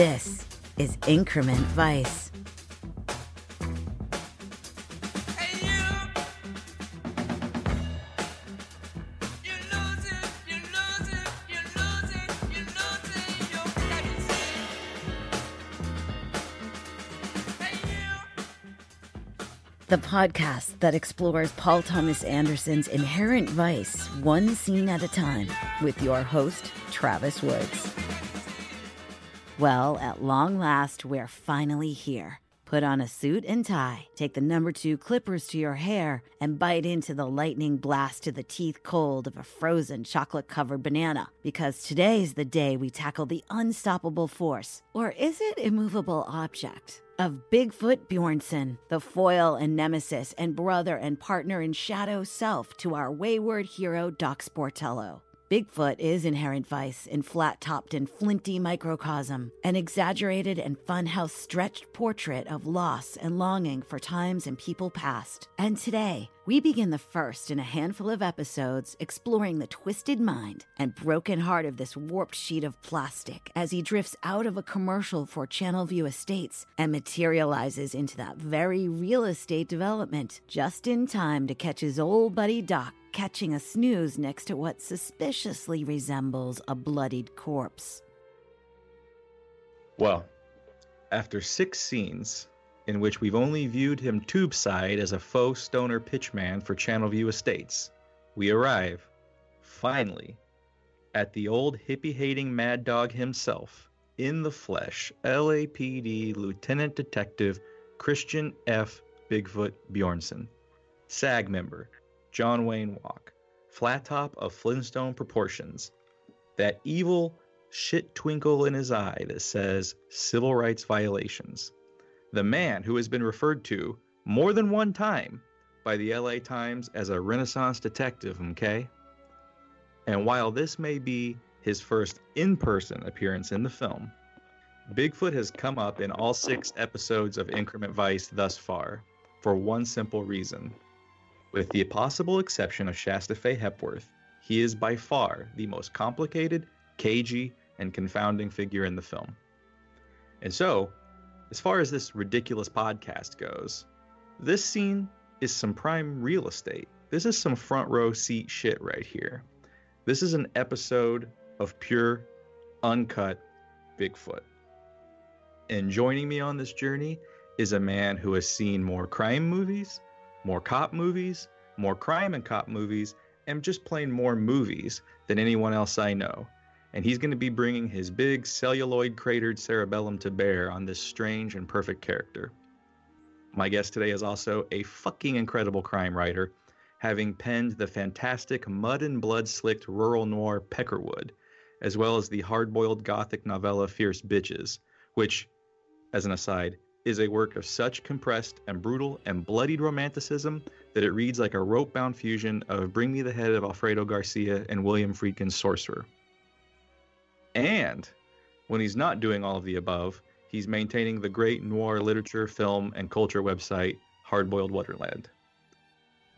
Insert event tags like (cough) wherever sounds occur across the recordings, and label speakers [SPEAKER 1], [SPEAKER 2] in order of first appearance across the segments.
[SPEAKER 1] This is Increment Vice. The podcast that explores Paul Thomas Anderson's inherent vice one scene at a time with your host, Travis Woods. Well, at long last, we're finally here. Put on a suit and tie, take the number two clippers to your hair, and bite into the lightning blast to the teeth cold of a frozen chocolate covered banana. Because today's the day we tackle the unstoppable force, or is it immovable object? Of Bigfoot Bjornson, the foil and nemesis and brother and partner in shadow self to our wayward hero Doc Sportello. Bigfoot is inherent vice in flat topped and flinty microcosm, an exaggerated and funhouse stretched portrait of loss and longing for times and people past. And today, we begin the first in a handful of episodes exploring the twisted mind and broken heart of this warped sheet of plastic as he drifts out of a commercial for Channelview Estates and materializes into that very real estate development just in time to catch his old buddy Doc catching a snooze next to what suspiciously resembles a bloodied corpse.
[SPEAKER 2] Well, after six scenes in which we've only viewed him tube side as a faux stoner pitchman for Channelview Estates, we arrive, finally, at the old hippie hating mad dog himself, in the flesh, LAPD Lieutenant Detective Christian F. Bigfoot Bjornson, SAG member, John Wayne Walk, flat top of Flintstone proportions, that evil shit twinkle in his eye that says civil rights violations. The man who has been referred to more than one time by the LA Times as a Renaissance detective, okay? And while this may be his first in person appearance in the film, Bigfoot has come up in all six episodes of Increment Vice thus far for one simple reason with the possible exception of Shasta Faye Hepworth, he is by far the most complicated, cagey, and confounding figure in the film. And so, as far as this ridiculous podcast goes, this scene is some prime real estate. This is some front row seat shit right here. This is an episode of pure, uncut Bigfoot. And joining me on this journey is a man who has seen more crime movies more cop movies, more crime and cop movies, and just plain more movies than anyone else I know. And he's going to be bringing his big celluloid cratered cerebellum to bear on this strange and perfect character. My guest today is also a fucking incredible crime writer, having penned the fantastic mud and blood slicked rural noir Peckerwood, as well as the hard boiled gothic novella Fierce Bitches, which, as an aside, is a work of such compressed and brutal and bloodied romanticism that it reads like a rope bound fusion of Bring Me the Head of Alfredo Garcia and William Friedkin's Sorcerer. And when he's not doing all of the above, he's maintaining the great noir literature, film, and culture website, Hardboiled Wonderland.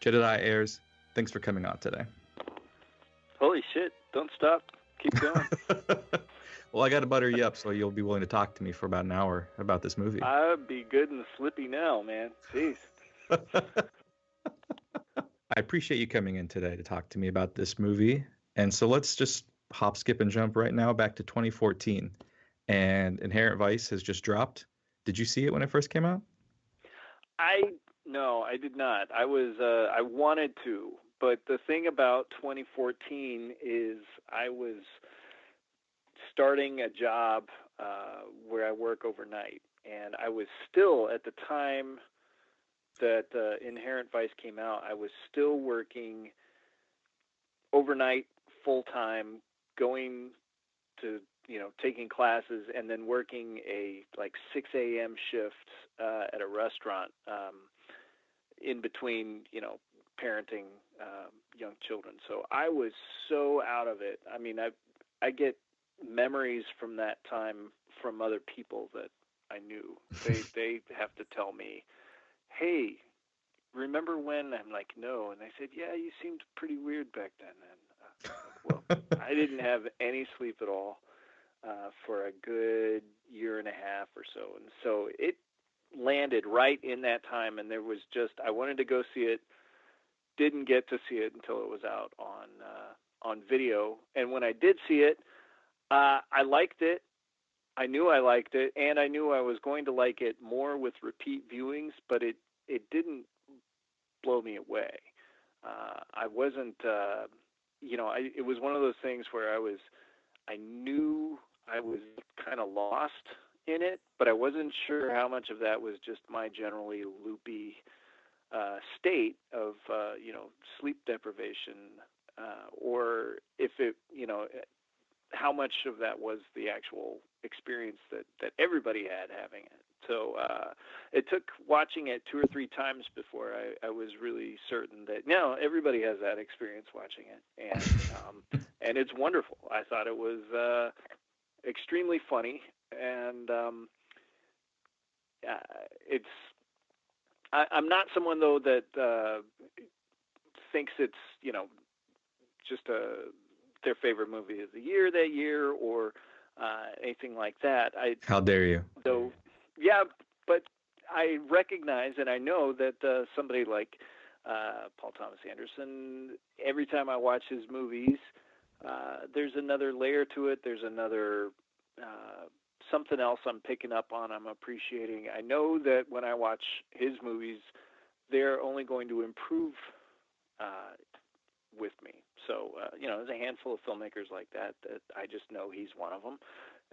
[SPEAKER 2] Jedidiah Ayres, thanks for coming on today.
[SPEAKER 3] Holy shit, don't stop. Keep going. (laughs)
[SPEAKER 2] Well, I got to butter you up so you'll be willing to talk to me for about an hour about this movie.
[SPEAKER 3] I'd be good and slippy now, man. Jeez. (laughs)
[SPEAKER 2] I appreciate you coming in today to talk to me about this movie. And so let's just hop, skip, and jump right now back to 2014. And Inherent Vice has just dropped. Did you see it when it first came out?
[SPEAKER 3] I no, I did not. I was uh, I wanted to, but the thing about 2014 is I was starting a job uh, where I work overnight, and I was still at the time that uh, Inherent Vice came out. I was still working overnight, full time, going to you know taking classes and then working a like 6 a.m. shift uh, at a restaurant um, in between you know parenting um, young children. So I was so out of it. I mean, I I get memories from that time from other people that I knew. (laughs) They they have to tell me, "Hey, remember when?" I'm like, "No," and they said, "Yeah, you seemed pretty weird back then." And uh, well, (laughs) I didn't have any sleep at all. Uh, for a good year and a half or so, and so it landed right in that time. And there was just I wanted to go see it, didn't get to see it until it was out on uh, on video, and when I did see it, uh, I liked it. I knew I liked it, and I knew I was going to like it more with repeat viewings, but it it didn't blow me away. Uh, I wasn't, uh, you know, I, it was one of those things where I was, I knew I was kind of lost in it, but I wasn't sure how much of that was just my generally loopy uh, state of, uh, you know, sleep deprivation, uh, or if it, you know, how much of that was the actual experience that that everybody had having it. So uh, it took watching it two or three times before I, I was really certain that no, everybody has that experience watching it, and um, (laughs) and it's wonderful. I thought it was uh, extremely funny, and um, uh, it's. I, I'm not someone though that uh, thinks it's you know just a their favorite movie of the year that year or uh, anything like that. I
[SPEAKER 2] how dare you?
[SPEAKER 3] So yeah, but I recognize and I know that uh, somebody like uh, Paul Thomas Anderson, every time I watch his movies, uh, there's another layer to it. There's another uh, something else I'm picking up on. I'm appreciating. I know that when I watch his movies, they're only going to improve uh, with me. So uh, you know, there's a handful of filmmakers like that that I just know he's one of them.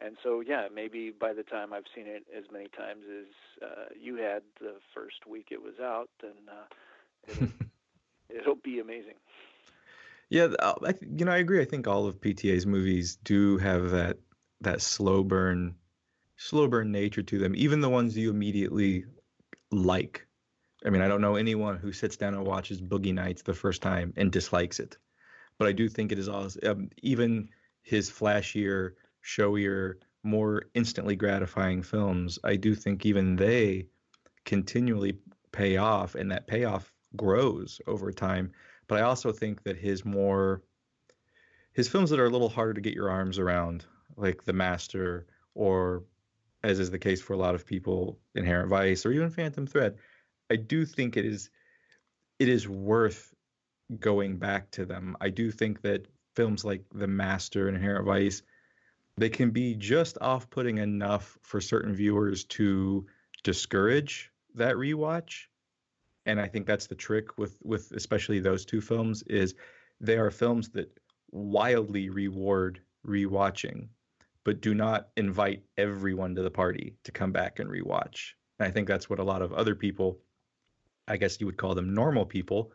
[SPEAKER 3] And so yeah, maybe by the time I've seen it as many times as uh, you had the first week it was out, then uh, it'll, (laughs) it'll be amazing.
[SPEAKER 2] Yeah, I, you know, I agree. I think all of PTA's movies do have that that slow burn, slow burn nature to them. Even the ones you immediately like. I mean, I don't know anyone who sits down and watches Boogie Nights the first time and dislikes it but I do think it is also um, even his flashier, showier, more instantly gratifying films. I do think even they continually pay off, and that payoff grows over time. But I also think that his more his films that are a little harder to get your arms around, like The Master, or as is the case for a lot of people, Inherent Vice, or even Phantom Thread, I do think it is it is worth going back to them. I do think that films like The Master and Inherent Vice, they can be just off-putting enough for certain viewers to discourage that rewatch. And I think that's the trick with with especially those two films is they are films that wildly reward rewatching, but do not invite everyone to the party to come back and rewatch. And I think that's what a lot of other people, I guess you would call them normal people,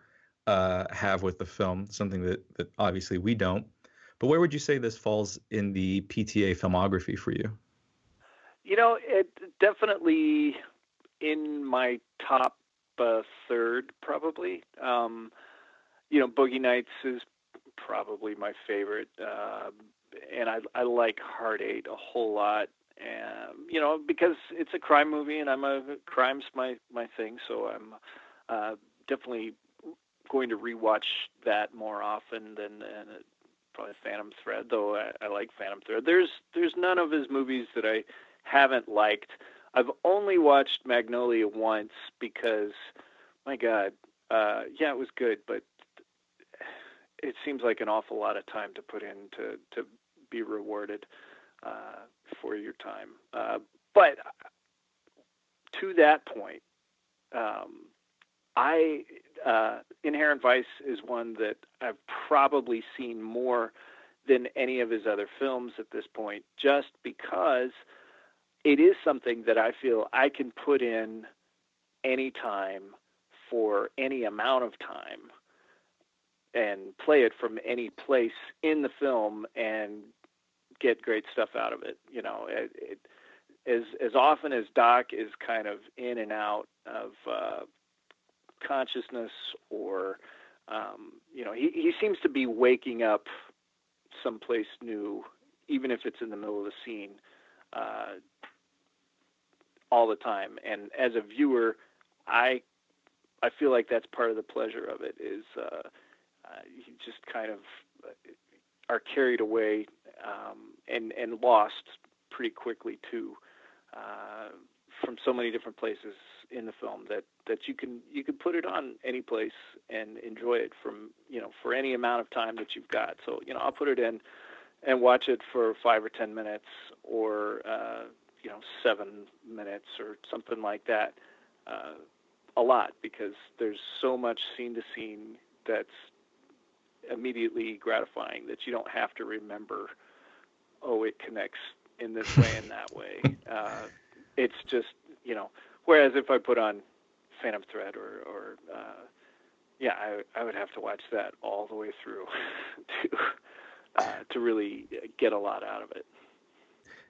[SPEAKER 2] uh, have with the film, something that, that obviously we don't. But where would you say this falls in the PTA filmography for you?
[SPEAKER 3] You know, it definitely in my top uh, third, probably. Um, you know, Boogie Nights is probably my favorite, uh, and I I like Eight a whole lot. And you know, because it's a crime movie, and I'm a crime's my my thing, so I'm uh, definitely going to rewatch that more often than, than probably Phantom Thread, though I, I like Phantom Thread. There's there's none of his movies that I haven't liked. I've only watched Magnolia once because, my God, uh, yeah, it was good, but it seems like an awful lot of time to put in to to be rewarded uh, for your time. Uh, but to that point, um, I uh, Inherent Vice is one that I've probably seen more than any of his other films at this point, just because it is something that I feel I can put in any time for any amount of time and play it from any place in the film and get great stuff out of it. You know, it, it, as as often as Doc is kind of in and out of uh, consciousness or um, you know he, he seems to be waking up someplace new even if it's in the middle of the scene uh, all the time. And as a viewer i i feel like that's part of the pleasure of it is uh, uh, you just kind of uh, are carried away um, and and lost pretty quickly too, uh, from so many different places in the film that that you can you can put it on any place and enjoy it from you know for any amount of time that you've got. So you know I'll put it in and watch it for five or ten minutes or uh, you know seven minutes or something like that. Uh, a lot because there's so much scene to scene that's immediately gratifying that you don't have to remember oh it connects in this way and that way (laughs) uh, it's just you know whereas if i put on phantom thread or or uh, yeah I, I would have to watch that all the way through (laughs) to uh, to really get a lot out of it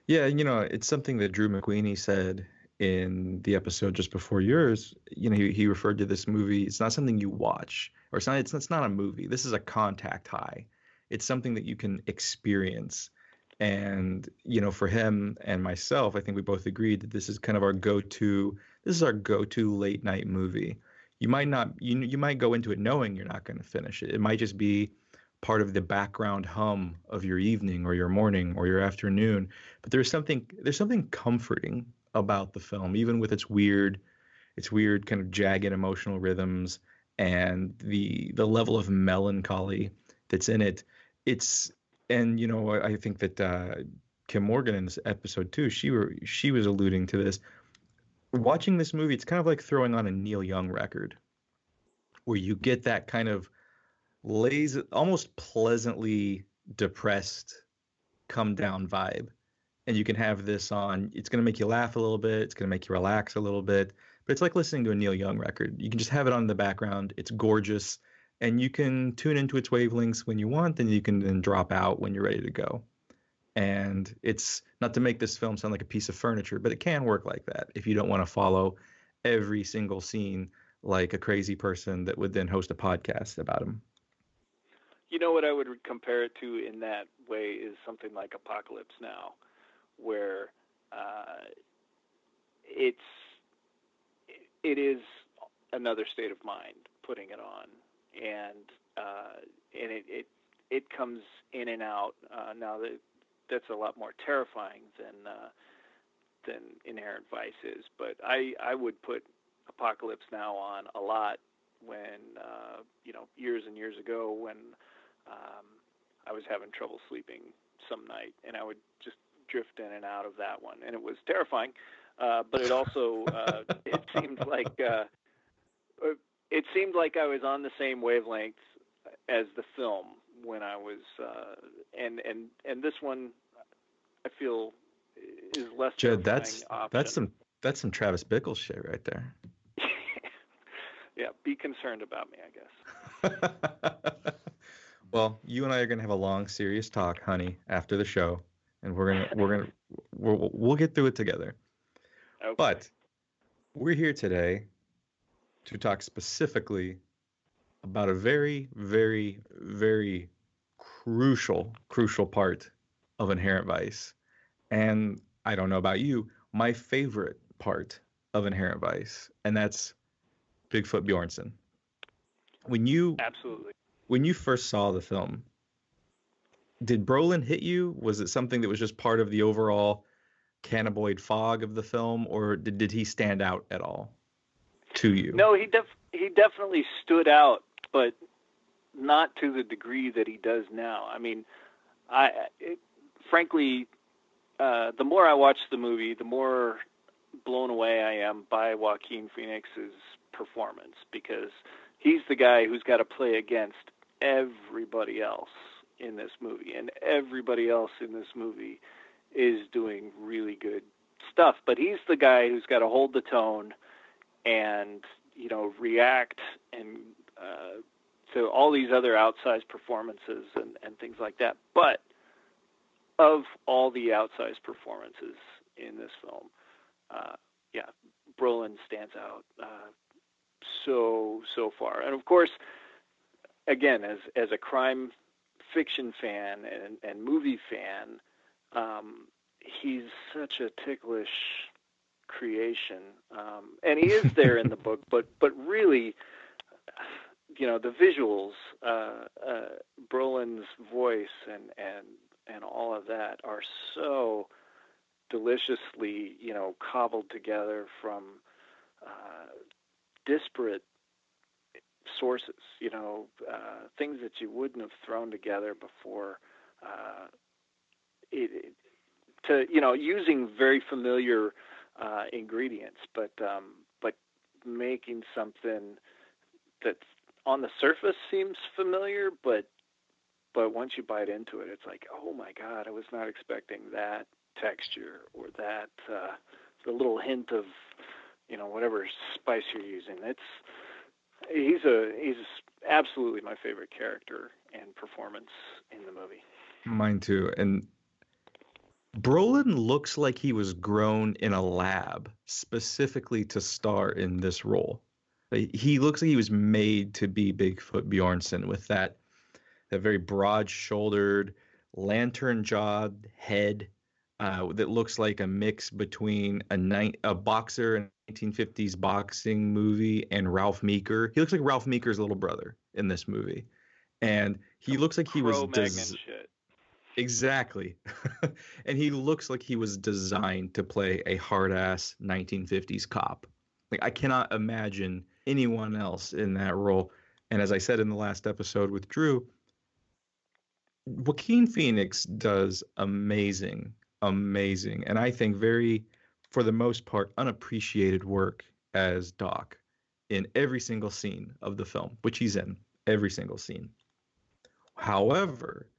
[SPEAKER 2] yeah you know it's something that drew mcweeny said in the episode just before yours, you know, he, he referred to this movie. It's not something you watch, or it's not. It's, it's not a movie. This is a contact high. It's something that you can experience. And you know, for him and myself, I think we both agreed that this is kind of our go-to. This is our go-to late night movie. You might not. You you might go into it knowing you're not going to finish it. It might just be part of the background hum of your evening or your morning or your afternoon. But there's something there's something comforting about the film, even with its weird, its weird kind of jagged emotional rhythms and the the level of melancholy that's in it. It's and you know I think that uh, Kim Morgan in this episode too. She were she was alluding to this. Watching this movie, it's kind of like throwing on a Neil Young record, where you get that kind of lazy, almost pleasantly depressed, come down vibe and you can have this on. It's going to make you laugh a little bit. It's going to make you relax a little bit. But it's like listening to a Neil Young record. You can just have it on in the background. It's gorgeous, and you can tune into its wavelengths when you want, and you can then drop out when you're ready to go. And it's not to make this film sound like a piece of furniture, but it can work like that if you don't want to follow every single scene like a crazy person that would then host a podcast about him.
[SPEAKER 3] You know what I would compare it to in that way is something like Apocalypse Now where uh, it's it is another state of mind putting it on, and uh, and it, it it comes in and out. Uh, now that that's a lot more terrifying than uh, than Inherent Vice is, but I I would put Apocalypse Now on a lot when uh, you know years and years ago when um, I was having trouble sleeping some night, and I would just drift in and out of that one, and it was terrifying. Uh, but it also uh, (laughs) it seemed like uh, it seemed like I was on the same wavelength as the film when I was, uh, and and and this one I feel is less.
[SPEAKER 2] Jed, that's option. that's some that's some Travis Bickle shit right there. (laughs)
[SPEAKER 3] yeah, be concerned about me, I guess. (laughs)
[SPEAKER 2] well, you and I are going to have a long, serious talk, honey, after the show and we're gonna we're gonna (laughs) we'll, we'll get through it together. Okay. But we're here today to talk specifically about a very very very crucial crucial part of inherent vice. And i don't know about you my favorite part of inherent vice and that's bigfoot bjornson. When you
[SPEAKER 3] absolutely.
[SPEAKER 2] when you first saw the film did Brolin hit you? Was it something that was just part of the overall cannaboid fog of the film, or did, did he stand out at all to you?
[SPEAKER 3] No, he def he definitely stood out, but not to the degree that he does now. I mean, I it, frankly, uh, the more I watch the movie, the more blown away I am by Joaquin Phoenix's performance because he's the guy who's got to play against everybody else in this movie, and everybody else in this movie is doing really good stuff. But he's the guy who's got to hold the tone and you know react and uh, to all these other outsized performances and, and things like that. But of all the outsized performances in this film, uh, yeah, Brolin stands out uh, so so far. And of course, again, as as a crime fiction fan and, and movie fan, um, he's such a ticklish creation, um, and he is there in the book. (laughs) But but really, you know, the visuals, uh, uh, Brolin's voice, and and and all of that are so deliciously, you know, cobbled together from uh, disparate sources, you know, uh, things that you wouldn't have thrown together before. Uh, it, it, to you know, using very familiar uh, ingredients, but um, but making something that on the surface seems familiar, but but once you bite into it, it's like, oh my god, I was not expecting that texture or that uh, the little hint of you know whatever spice you're using. It's he's a he's absolutely my favorite character and performance in the movie.
[SPEAKER 2] Mine too. And Brolin looks like he was grown in a lab specifically to star in this role. He looks like he was made to be Bigfoot Bjornson with that that very broad-shouldered, lantern-jawed head uh, that looks like a mix between a night a boxer in 1950s boxing movie and Ralph Meeker. He looks like Ralph Meeker's little brother in this movie, and he looks like he was
[SPEAKER 3] des-
[SPEAKER 2] exactly, (laughs) and he looks like he was designed to play a hard ass 1950s cop. Like I cannot imagine anyone else in that role. And as I said in the last episode with Drew, Joaquin Phoenix does amazing amazing and I think very, for the most part, unappreciated work as Doc in every single scene of the film, which he's in every single scene. However,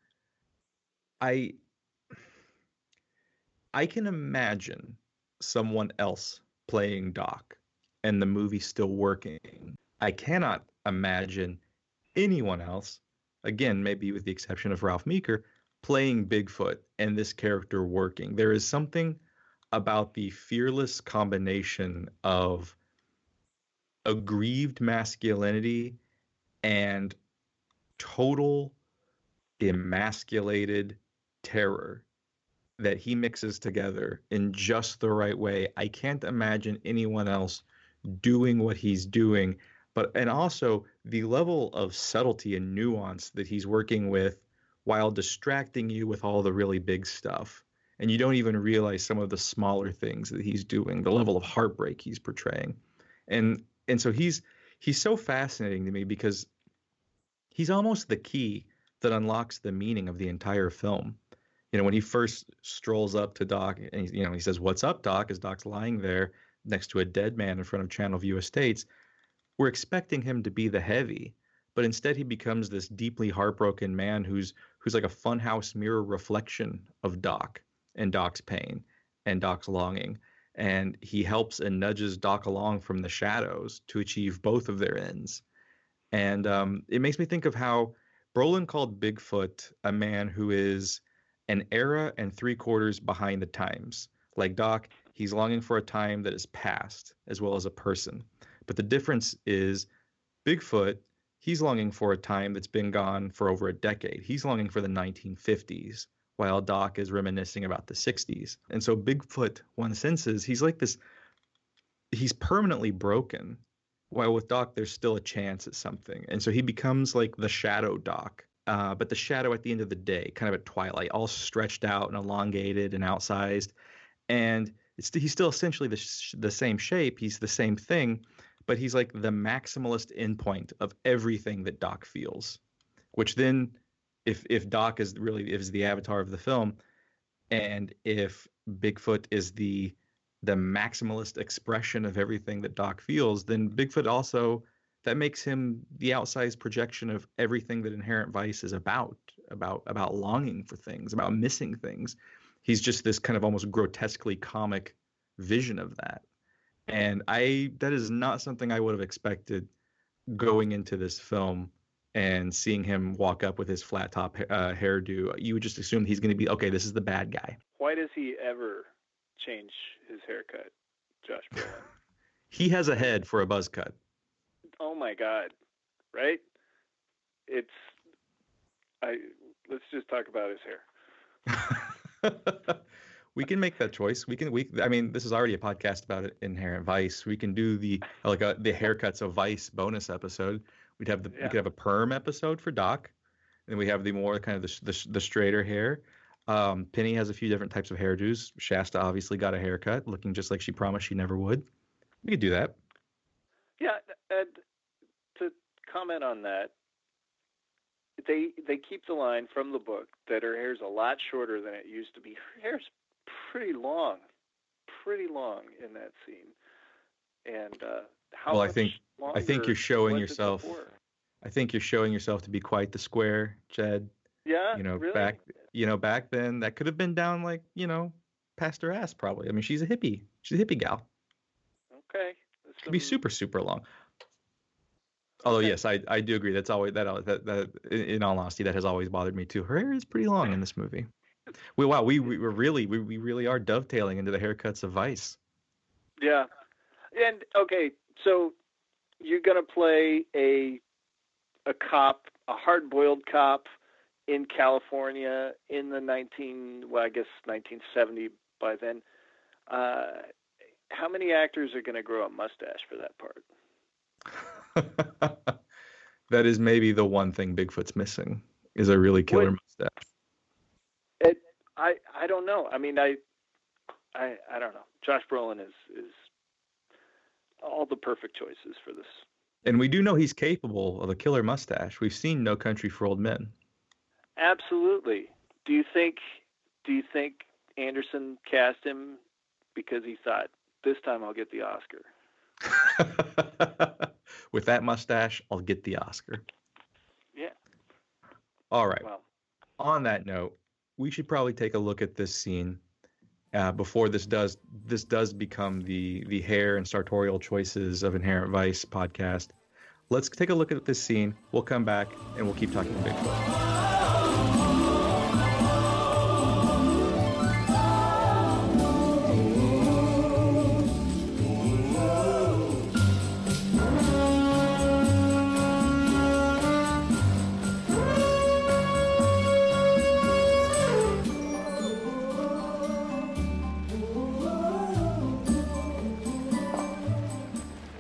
[SPEAKER 2] I I can imagine someone else playing Doc and the movie still working. I cannot imagine anyone else, again, maybe with the exception of Ralph Meeker, playing Bigfoot and this character working. There is something about the fearless combination of aggrieved masculinity and total emasculated terror that he mixes together in just the right way. I can't imagine anyone else doing what he's doing, but and also the level of subtlety and nuance that he's working with while distracting you with all the really big stuff. And you don't even realize some of the smaller things that he's doing, the level of heartbreak he's portraying. And and so he's he's so fascinating to me because he's almost the key that unlocks the meaning of the entire film. You know, when he first strolls up to Doc and he, you know, he says, "What's up, Doc?" as Doc's lying there next to a dead man in front of Channel View Estates, we're expecting him to be the heavy, but instead he becomes this deeply heartbroken man who's who's like a funhouse mirror reflection of Doc and Doc's pain and Doc's longing. And he helps and nudges Doc along from the shadows to achieve both of their ends. And um, it makes me think of how Brolin called Bigfoot a man who is an era and three quarters behind the times. Like Doc, he's longing for a time that is past as well as a person. But the difference is Bigfoot he's longing for a time that's been gone for over a decade. He's longing for the 1950s, while Doc is reminiscing about the 60s. And so Bigfoot, one senses, he's like this, he's permanently broken. While with Doc, there's still a chance at something. And so he becomes like the shadow Doc, uh, but the shadow at the end of the day, kind of at twilight, all stretched out and elongated and outsized. And he's still essentially the, the same shape. He's the same thing, but he's like the maximalist endpoint of everything that Doc feels. Which then, if if Doc is really is the avatar of the film, and if Bigfoot is the the maximalist expression of everything that Doc feels, then Bigfoot also that makes him the outsized projection of everything that inherent vice is about about about longing for things about missing things he's just this kind of almost grotesquely comic vision of that and I that is not something I would have expected going into this film and seeing him walk up with his flat top uh, hairdo. You would just assume he's going to be okay. This is the bad guy.
[SPEAKER 3] Why does he ever change his haircut, Josh (laughs)
[SPEAKER 2] he has a head for a buzz cut.
[SPEAKER 3] Oh my god! Right? It's I. Let's just talk about his
[SPEAKER 2] hair. (laughs) we can make that choice. We can. We. I mean, this is already a podcast about it, inherent vice. We can do the like a, uh, the haircuts of vice bonus episode. We'd have the yeah. we could have a perm episode for Doc, and we have the more kind of the the, the straighter hair. Um, Penny has a few different types of hairdos. Shasta obviously got a haircut, looking just like she promised she never would. We could do that.
[SPEAKER 3] Yeah, and comment on that, they they keep the line from the book that her hair's a lot shorter than it used to be. Her hair's pretty long, pretty long in that scene. And uh, how
[SPEAKER 2] well, I think I think you're showing yourself. I think you're showing yourself to be quite the square, Jed.
[SPEAKER 3] Yeah,
[SPEAKER 2] You know,
[SPEAKER 3] really?
[SPEAKER 2] back you know back then that could have been down like you know past her ass probably. I mean, she's a hippie. She's a hippie gal.
[SPEAKER 3] Okay,
[SPEAKER 2] Could be super super long. Although yes, I, I do agree. That's always that, al- that that in all honesty that has always bothered me too. Her hair is pretty long in this movie. We wow we we we're really we, we really are dovetailing into the haircuts of Vice.
[SPEAKER 3] Yeah, and okay, so you're gonna play a a cop, a hard-boiled cop in California in the 19, well, I guess 1970 by then. Uh, how many actors are gonna grow a mustache for that part? (laughs)
[SPEAKER 2] that is maybe the one thing Bigfoot's missing is a really killer
[SPEAKER 3] Would-
[SPEAKER 2] mustache.
[SPEAKER 3] It, I I don't know. I mean, I I I don't know. Josh Brolin is is all the perfect choices for this.
[SPEAKER 2] And we do know he's capable of a killer mustache. We've seen No Country for Old Men.
[SPEAKER 3] Absolutely. Do you think do you think Anderson cast him because he thought this time I'll get the Oscar? (laughs)
[SPEAKER 2] With that mustache, I'll get the Oscar.
[SPEAKER 3] Yeah.
[SPEAKER 2] All right.
[SPEAKER 3] Well,
[SPEAKER 2] On that note, we should probably take a look at this scene uh, before this does this does become the the hair and sartorial choices of Inherent Vice podcast. Let's take a look at this scene. We'll come back and we'll keep talking Bigfoot.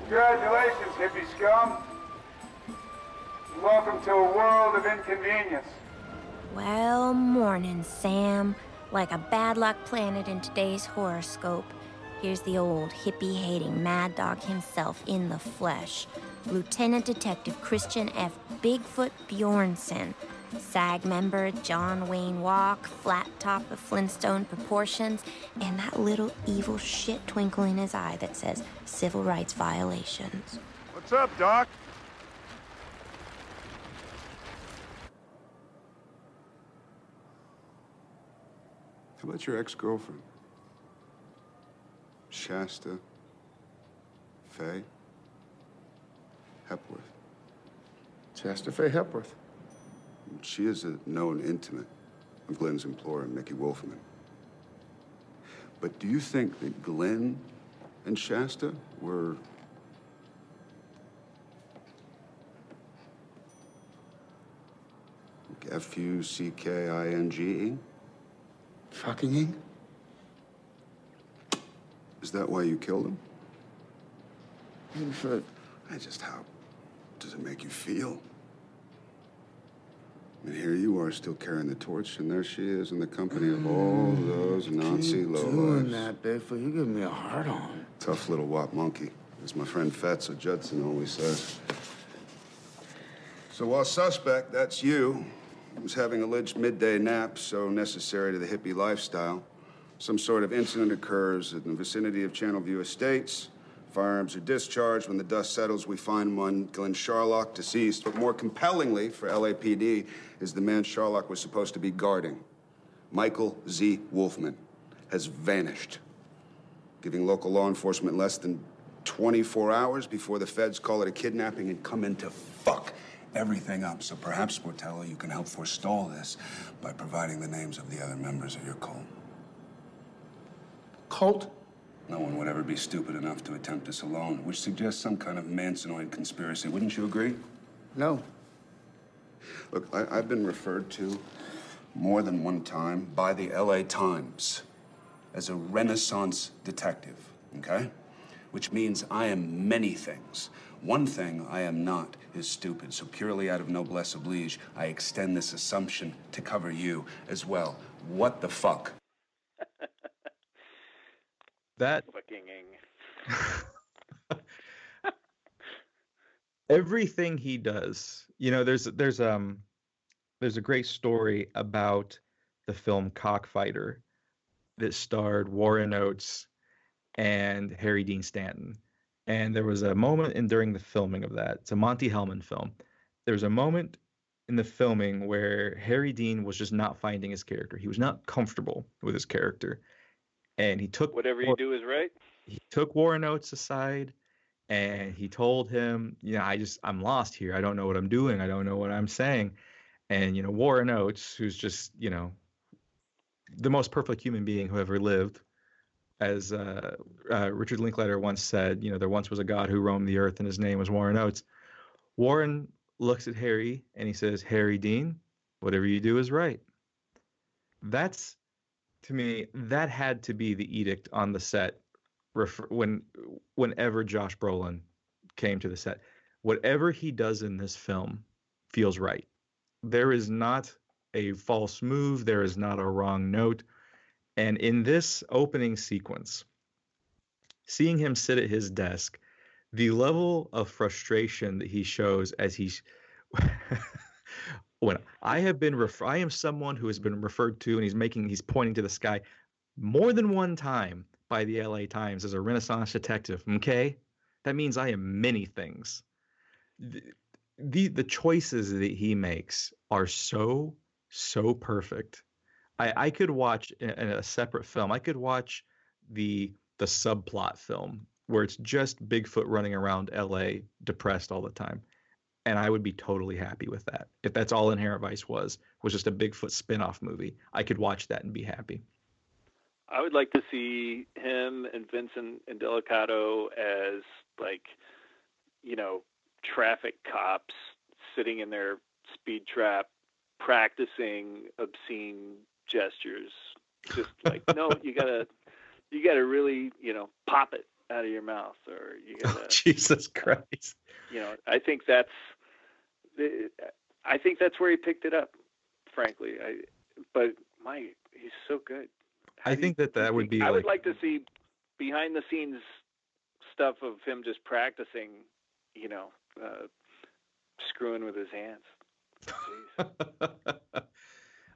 [SPEAKER 4] Congratulations, hippie scum. Welcome to a world of inconvenience.
[SPEAKER 5] Well, morning, Sam. Like a bad luck planet in today's horoscope. Here's the old hippie hating mad dog himself in the flesh. Lieutenant Detective Christian F. Bigfoot Bjornson. SAG member John Wayne Walk, flat top of Flintstone proportions, and that little evil shit twinkle in his eye that says civil rights violations.
[SPEAKER 4] What's up, Doc?
[SPEAKER 6] How about your ex-girlfriend? Shasta? Faye? Hepworth?
[SPEAKER 7] Shasta Faye Hepworth.
[SPEAKER 6] She is a known intimate of Glenn's employer, Mickey Wolfman. But do you think that Glenn and Shasta were... F-U-C-K-I-N-G-E?
[SPEAKER 7] Fucking
[SPEAKER 6] Is that why you killed him? I just how does it make you feel? And here you are still carrying the torch, and there she is in the company of all mm, those Nazi
[SPEAKER 7] Keep doing
[SPEAKER 6] lowlifes.
[SPEAKER 7] that, Bigfoot. You give me a hard on.
[SPEAKER 6] Tough little wop monkey, as my friend Fatso Judson always says. So while suspect, that's you, was having alleged midday nap so necessary to the hippie lifestyle, some sort of incident occurs in the vicinity of Channelview Estates. Firearms are discharged. When the dust settles, we find one, Glenn Charlock, deceased. But more compellingly for LAPD is the man Charlock was supposed to be guarding. Michael Z. Wolfman has vanished giving local law enforcement less than 24 hours before the feds call it a kidnapping and come in to fuck everything up. So perhaps, Sportello, you can help forestall this by providing the names of the other members of your cult.
[SPEAKER 7] Cult?
[SPEAKER 6] No one would ever be stupid enough to attempt this alone, which suggests some kind of Mansonoid conspiracy. Wouldn't you agree?
[SPEAKER 7] No.
[SPEAKER 6] Look, I, I've been referred to more than one time by the LA Times as a Renaissance detective, okay? Which means I am many things. One thing I am not is stupid, so purely out of noblesse oblige, I extend this assumption to cover you as well. What the fuck?
[SPEAKER 2] That (laughs) everything he does you know there's there's um there's a great story about the film cockfighter that starred warren oates and harry dean stanton. And there was a moment in during the filming of that it's a monty hellman film there was a moment in the filming where harry dean was just not finding his character. He was not comfortable with his character and he took
[SPEAKER 3] Whatever you do is right.
[SPEAKER 2] he took Warren Oates aside and he told him, you know, I just I'm lost here. I don't know what I'm doing. I don't know what I'm saying. And you know, Warren Oates, who's just, you know, the most perfect human being who ever lived, as uh, uh, Richard Linklater once said, you know, there once was a God who roamed the earth and his name was Warren Oates. Warren looks at Harry and he says, Harry Dean, whatever you do is right. That's to me, that had to be the edict on the set refer, when whenever Josh Brolin came to the set. Whatever he does in this film feels right. There is not a false move, there is not a wrong note. And in this opening sequence, seeing him sit at his desk, the level of frustration that he shows as he's (laughs) when I have been ref- I am someone who has been referred to and he's making he's pointing to the sky more than one time by the LA Times as a renaissance detective, okay? That means I am many things. The the, the choices that he makes are so so perfect. I I could watch in in a separate film. I could watch the the subplot film where it's just Bigfoot running around LA depressed all the time and I would be totally happy with that. If that's all Inherent Vice was, was just a Bigfoot spin-off movie, I could watch that and be happy.
[SPEAKER 3] I would like to see him and Vincent and Delicato as like, you know, traffic cops sitting in their speed trap, practicing obscene gestures. Just (laughs) like, no, you gotta, you gotta really, you know, pop it out of your mouth, or you
[SPEAKER 2] Oh,
[SPEAKER 3] gotta, (laughs)
[SPEAKER 2] Jesus Christ.
[SPEAKER 3] you know. I think that's, I think that's where he picked it up. Frankly, I, but my, he's so good. How
[SPEAKER 2] I
[SPEAKER 3] do you-
[SPEAKER 2] think that that would be
[SPEAKER 3] I would
[SPEAKER 2] like,
[SPEAKER 3] like to see behind the scenes stuff of him just practicing, you know, uh, screwing with his hands. (laughs)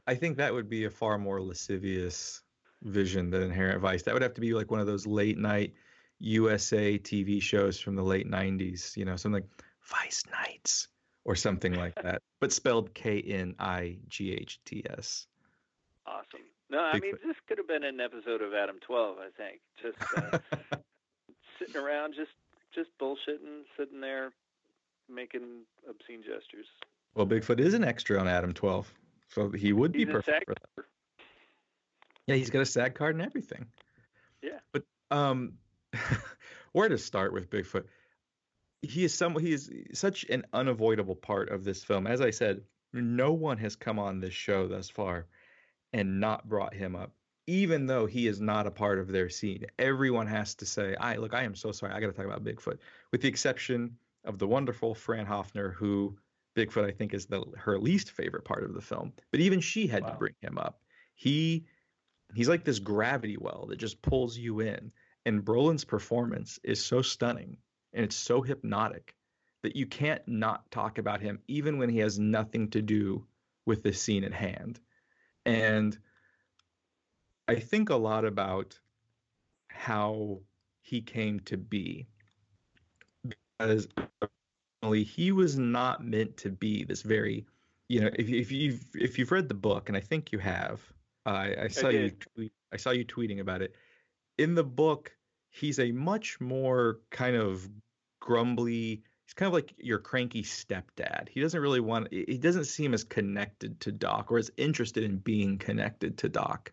[SPEAKER 2] I think that would be a far more lascivious vision than Inherent Vice. That would have to be like one of those late night USA TV shows from the late 90s, you know, something like Vice Nights or something like that, but spelled K N I G H T S.
[SPEAKER 3] Awesome. No, I mean this could have been an episode of Adam 12. I think just uh, (laughs) sitting around, just just bullshitting, sitting there, making obscene gestures.
[SPEAKER 2] Well, Bigfoot is an extra on Adam 12, so he would be
[SPEAKER 3] He's
[SPEAKER 2] perfect for that. Yeah, he's got a SAG card and everything.
[SPEAKER 3] Yeah.
[SPEAKER 2] But um, (laughs) where to start with Bigfoot? He is some. He is such an unavoidable part of this film. As I said, no one has come on this show thus far and not brought him up, even though he is not a part of their scene. Everyone has to say, "I look. I am so sorry. I got to talk about Bigfoot," with the exception of the wonderful Fran Hoffner, who Bigfoot I think is the her least favorite part of the film. But even she had to bring him up. He he's like this gravity well that just pulls you in. And Brolin's performance is so stunning and it's so hypnotic that you can't not talk about him even when he has nothing to do with the scene at hand. And I think a lot about how he came to be because he was not meant to be this very you know if, if you've if you've read the book and i think you have i i saw you tweet, i saw you tweeting about it in the book he's a much more kind of grumbly he's kind of like your cranky stepdad. He doesn't really want he doesn't seem as connected to doc or as interested in being connected to doc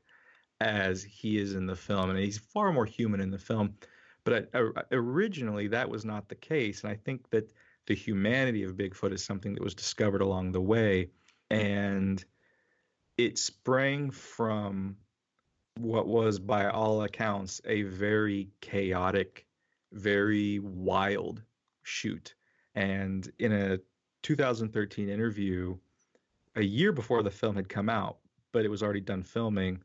[SPEAKER 2] as he is in the film and he's far more human in the film. But originally that was not the case and i think that the humanity of bigfoot is something that was discovered along the way and it sprang from what was by all accounts a very chaotic very wild shoot and in a 2013 interview a year before the film had come out but it was already done filming.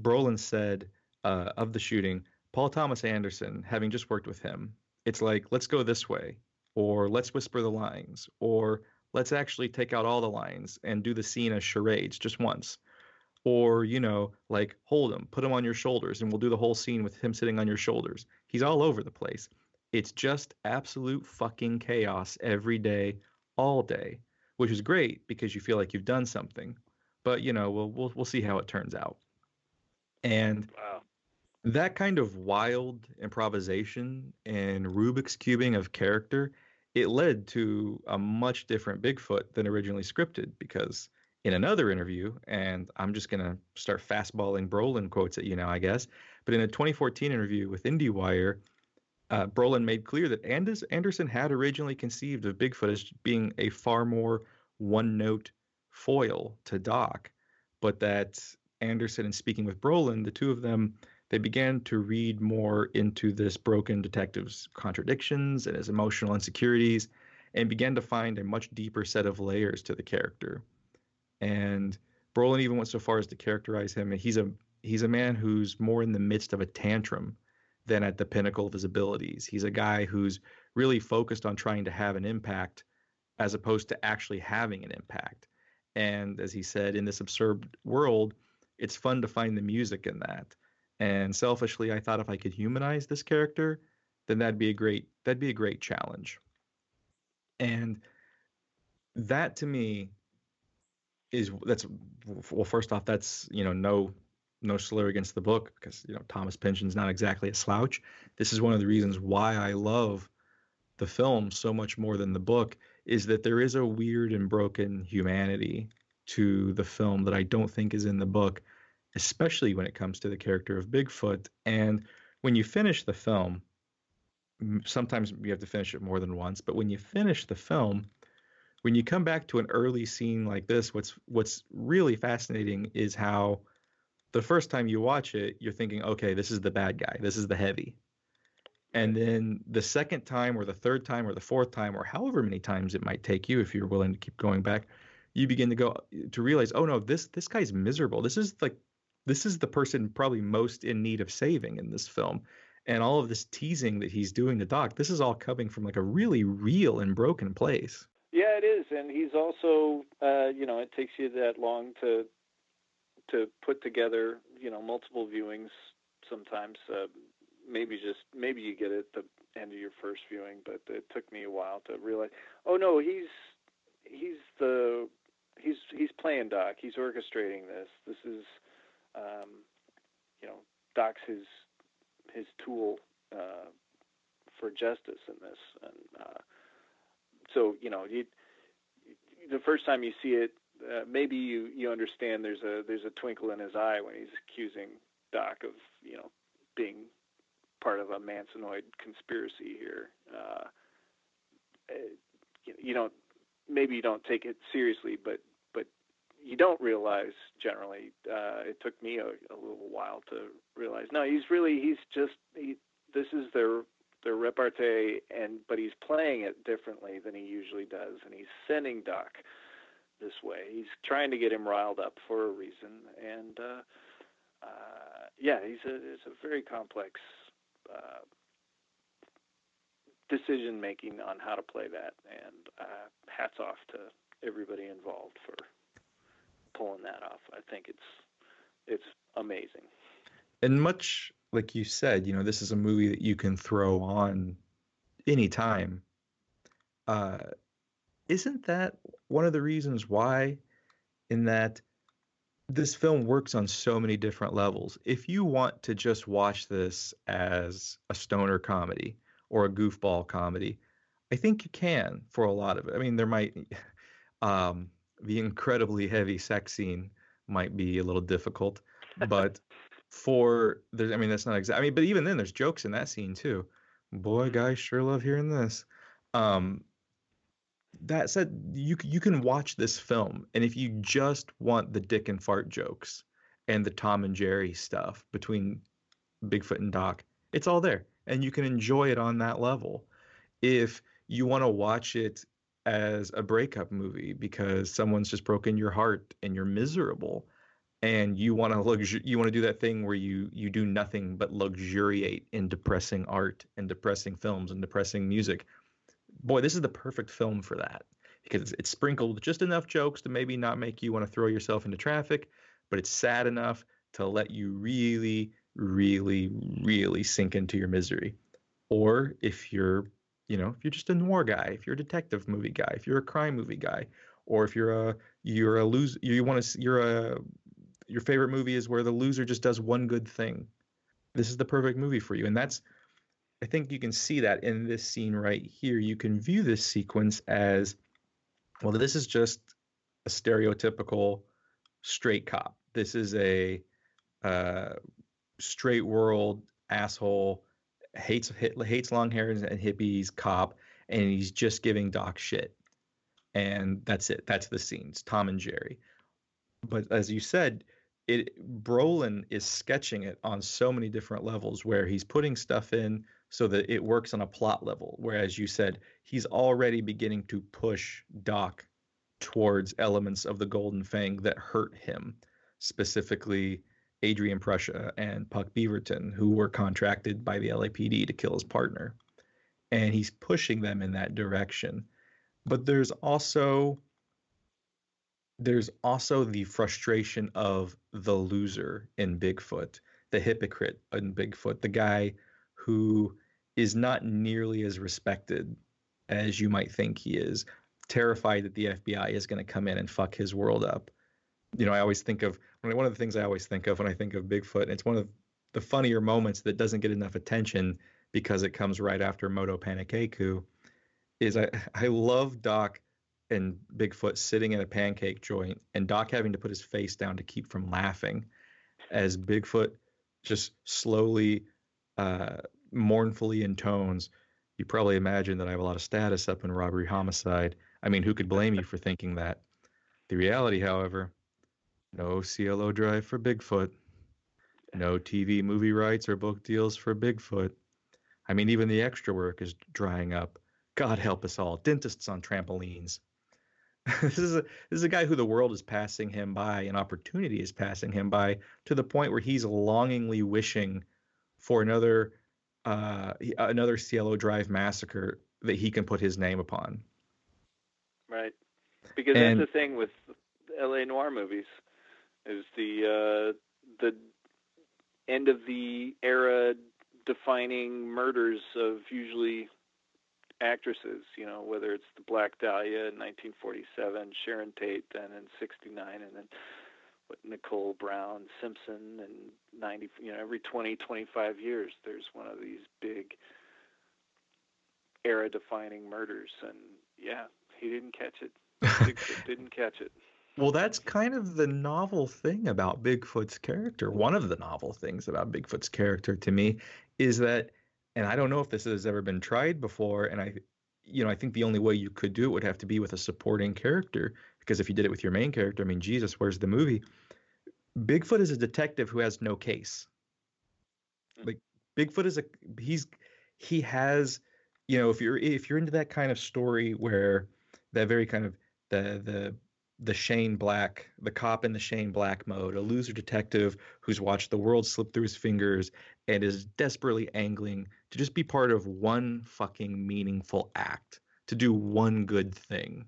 [SPEAKER 2] Brolin said uh, of the shooting, Paul Thomas Anderson, having just worked with him, it's like, let's go this way, or let's whisper the lines, or let's actually take out all the lines and do the scene as charades just once. Or, you know, like hold him, put him on your shoulders, and we'll do the whole scene with him sitting on your shoulders. He's all over the place. It's just absolute fucking chaos every day, all day, which is great because you feel like you've done something. But you know, we'll we'll we'll see how it turns out. And
[SPEAKER 3] Wow.
[SPEAKER 2] that kind of wild improvisation and Rubik's cubing of character, it led to a much different Bigfoot than originally scripted. Because in another interview, and I'm just gonna start fastballing Brolin quotes at you now, I guess. But in a 2014 interview with IndieWire, uh, Brolin made clear that Anders- Anderson had originally conceived of Bigfoot as being a far more one-note foil to Doc, but that Anderson in speaking with Brolin, the two of them, they began to read more into this broken detective's contradictions and his emotional insecurities, and began to find a much deeper set of layers to the character. And Brolin even went so far as to characterize him. He's a he's a man who's more in the midst of a tantrum than at the pinnacle of his abilities. He's a guy who's really focused on trying to have an impact as opposed to actually having an impact. And as he said, in this absurd world, it's fun to find the music in that. And selfishly, I thought if I could humanize this character, then that'd be a great that'd be a great challenge. And that to me is that's well first off that's you know no no slur against the book because you know Thomas Pynchon's not exactly a slouch. This is one of the reasons why I love the film so much more than the book is that there is a weird and broken humanity to the film that I don't think is in the book, especially when it comes to the character of Bigfoot. And when you finish the film, sometimes you have to finish it more than once, but when you finish the film, when you come back to an early scene like this, what's what's really fascinating is how the first time you watch it, you're thinking, okay, this is the bad guy, this is the heavy. And then the second time, or the third time, or the fourth time, or however many times it might take you, if you're willing to keep going back, you begin to go to realize, oh no, this this guy's miserable. This is like this is the person probably most in need of saving in this film. And all of this teasing that he's doing to Doc, this is all coming from like a really real and broken place.
[SPEAKER 3] Yeah, it and he's also, uh, you know, it takes you that long to to put together, you know, multiple viewings. Sometimes, uh, maybe just maybe you get it at the end of your first viewing, but it took me a while to realize. Oh no, he's he's the he's he's playing Doc. He's orchestrating this. This is, um, you know, Doc's his his tool uh, for justice in this, and uh, so you know, you, the first time you see it, uh, maybe you you understand there's a there's a twinkle in his eye when he's accusing Doc of you know being part of a Mansonoid conspiracy here. Uh, you, you don't maybe you don't take it seriously, but but you don't realize generally. Uh, it took me a, a little while to realize. No, he's really he's just he, this is their their repartee, and but he's playing it differently than he usually does, and he's sending Doc this way. He's trying to get him riled up for a reason, and uh, uh, yeah, he's a it's a very complex uh, decision making on how to play that, and uh, hats off to everybody involved for pulling that off. I think it's it's amazing.
[SPEAKER 2] And much like you said, you know, this is a movie that you can throw on anytime. Uh, isn't that one of the reasons why, in that this film works on so many different levels? If you want to just watch this as a stoner comedy or a goofball comedy, I think you can for a lot of it. I mean, there might, (laughs) um, the incredibly heavy sex scene might be a little difficult, (laughs) but for there's I mean that's not exact I mean but even then there's jokes in that scene too. Boy, guys sure love hearing this. Um that said you you can watch this film and if you just want the dick and fart jokes and the Tom and Jerry stuff between Bigfoot and Doc, it's all there and you can enjoy it on that level. If you want to watch it as a breakup movie because someone's just broken your heart and you're miserable and you want to you want to do that thing where you you do nothing but luxuriate in depressing art and depressing films and depressing music. Boy this is the perfect film for that because it's, it's sprinkled with just enough jokes to maybe not make you want to throw yourself into traffic but it's sad enough to let you really really really sink into your misery. Or if you're you know if you're just a noir guy if you're a detective movie guy if you're a crime movie guy or if you're a you're a lose you want to you're a your favorite movie is where the loser just does one good thing. This is the perfect movie for you. And that's, I think you can see that in this scene right here. You can view this sequence as, well, this is just a stereotypical straight cop. This is a uh, straight world asshole, hates hates long hair and hippies cop, and he's just giving Doc shit. And that's it. That's the scenes. Tom and Jerry. But as you said, it Brolin is sketching it on so many different levels where he's putting stuff in so that it works on a plot level. Whereas you said he's already beginning to push Doc towards elements of the Golden Fang that hurt him, specifically Adrian Prussia and Puck Beaverton, who were contracted by the LAPD to kill his partner. And he's pushing them in that direction. But there's also there's also the frustration of the loser in Bigfoot, the hypocrite in Bigfoot, the guy who is not nearly as respected as you might think he is, terrified that the FBI is going to come in and fuck his world up. You know, I always think of one of the things I always think of when I think of Bigfoot, and it's one of the funnier moments that doesn't get enough attention because it comes right after Moto Panakeku, is I (laughs) I love Doc and Bigfoot sitting in a pancake joint and Doc having to put his face down to keep from laughing as Bigfoot just slowly, uh, mournfully intones. You probably imagine that I have a lot of status up in robbery homicide. I mean, who could blame you for thinking that? The reality, however, no Cielo drive for Bigfoot, no TV movie rights or book deals for Bigfoot. I mean, even the extra work is drying up. God help us all. Dentists on trampolines. (laughs) this is a this is a guy who the world is passing him by, an opportunity is passing him by to the point where he's longingly wishing for another uh, another Cielo Drive massacre that he can put his name upon.
[SPEAKER 3] Right, because and, that's the thing with L.A. noir movies is the uh, the end of the era defining murders of usually actresses, you know, whether it's the Black Dahlia in 1947, Sharon Tate then in 69, and then what Nicole Brown Simpson and 90, you know, every 20, 25 years there's one of these big era defining murders. And yeah, he didn't catch it. Bigfoot (laughs) didn't catch it.
[SPEAKER 2] Well, that's kind of the novel thing about Bigfoot's character. One of the novel things about Bigfoot's character to me is that and I don't know if this has ever been tried before. And I, you know, I think the only way you could do it would have to be with a supporting character because if you did it with your main character, I mean, Jesus, where's the movie? Bigfoot is a detective who has no case. Hmm. Like Bigfoot is a he's he has, you know, if you're if you're into that kind of story where that very kind of the the the Shane Black, the cop in the Shane Black mode, a loser detective who's watched the world slip through his fingers and is desperately angling to just be part of one fucking meaningful act, to do one good thing.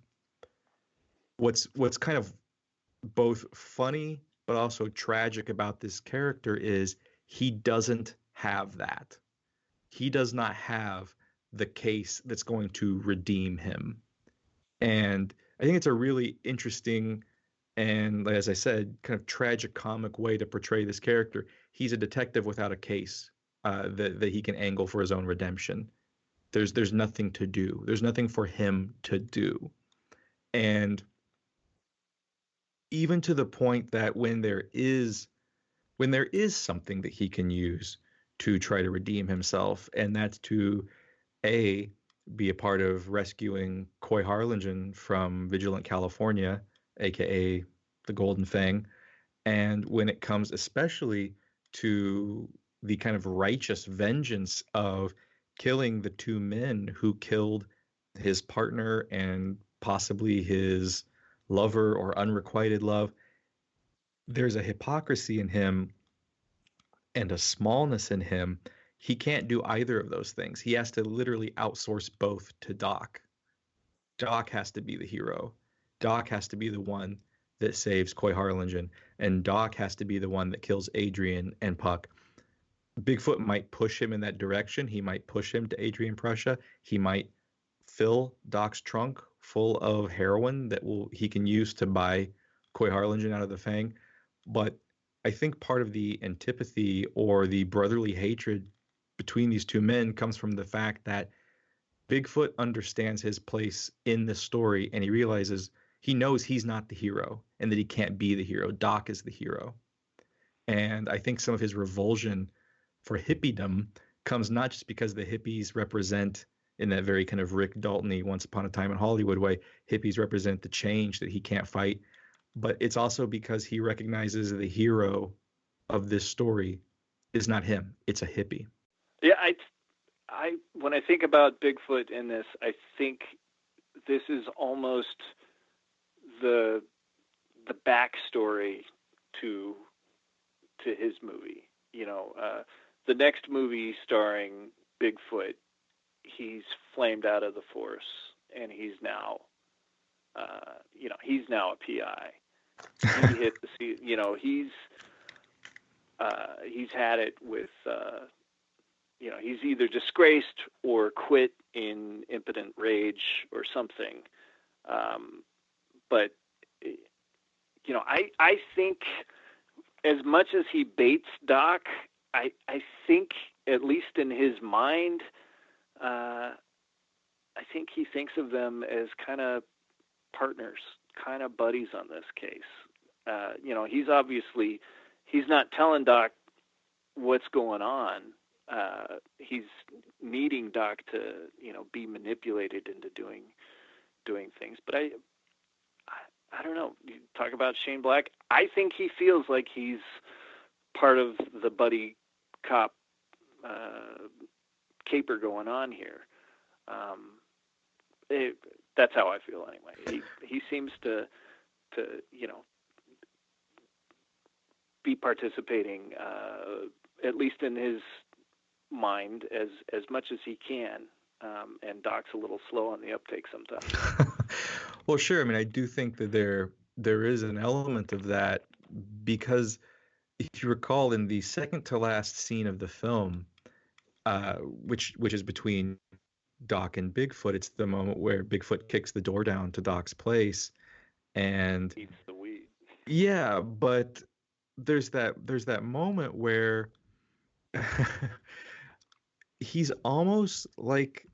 [SPEAKER 2] What's what's kind of both funny but also tragic about this character is he doesn't have that. He does not have the case that's going to redeem him. And I think it's a really interesting and, as I said, kind of tragic comic way to portray this character. He's a detective without a case uh, that that he can angle for his own redemption. There's there's nothing to do. There's nothing for him to do, and even to the point that when there is when there is something that he can use to try to redeem himself, and that's to a be a part of rescuing Coy Harlingen from Vigilant California, aka the Golden Fang. And when it comes especially to the kind of righteous vengeance of killing the two men who killed his partner and possibly his lover or unrequited love, there's a hypocrisy in him and a smallness in him. He can't do either of those things. He has to literally outsource both to Doc. Doc has to be the hero. Doc has to be the one that saves Coy Harlingen, and Doc has to be the one that kills Adrian and Puck. Bigfoot might push him in that direction. He might push him to Adrian Prussia. He might fill Doc's trunk full of heroin that will he can use to buy Coy Harlingen out of the Fang. But I think part of the antipathy or the brotherly hatred between these two men comes from the fact that Bigfoot understands his place in the story and he realizes he knows he's not the hero and that he can't be the hero. Doc is the hero. And I think some of his revulsion for hippiedom comes not just because the hippies represent in that very kind of Rick Daltony once upon a time in Hollywood way, hippies represent the change that he can't fight, but it's also because he recognizes the hero of this story is not him, it's a hippie.
[SPEAKER 3] Yeah, I I when I think about Bigfoot in this, I think this is almost the the backstory to to his movie. You know, uh, the next movie starring Bigfoot, he's flamed out of the force, and he's now, uh, you know, he's now a PI. He (laughs) hit the, you know, he's uh, he's had it with, uh, you know, he's either disgraced or quit in impotent rage or something. Um, but you know, I I think as much as he baits Doc, I I think at least in his mind, uh, I think he thinks of them as kind of partners, kind of buddies on this case. Uh, you know, he's obviously he's not telling Doc what's going on. Uh, he's needing Doc to you know be manipulated into doing doing things. But I I don't know. You talk about Shane Black. I think he feels like he's part of the buddy cop uh, caper going on here. Um, it, that's how I feel anyway. He he seems to to you know be participating uh, at least in his mind as as much as he can. Um, and Doc's a little slow on the uptake sometimes. (laughs)
[SPEAKER 2] Well, sure. I mean, I do think that there there is an element of that because if you recall in the second to last scene of the film, uh, which which is between Doc and Bigfoot, it's the moment where Bigfoot kicks the door down to Doc's place, and
[SPEAKER 3] eats the weed.
[SPEAKER 2] Yeah, but there's that there's that moment where (laughs) he's almost like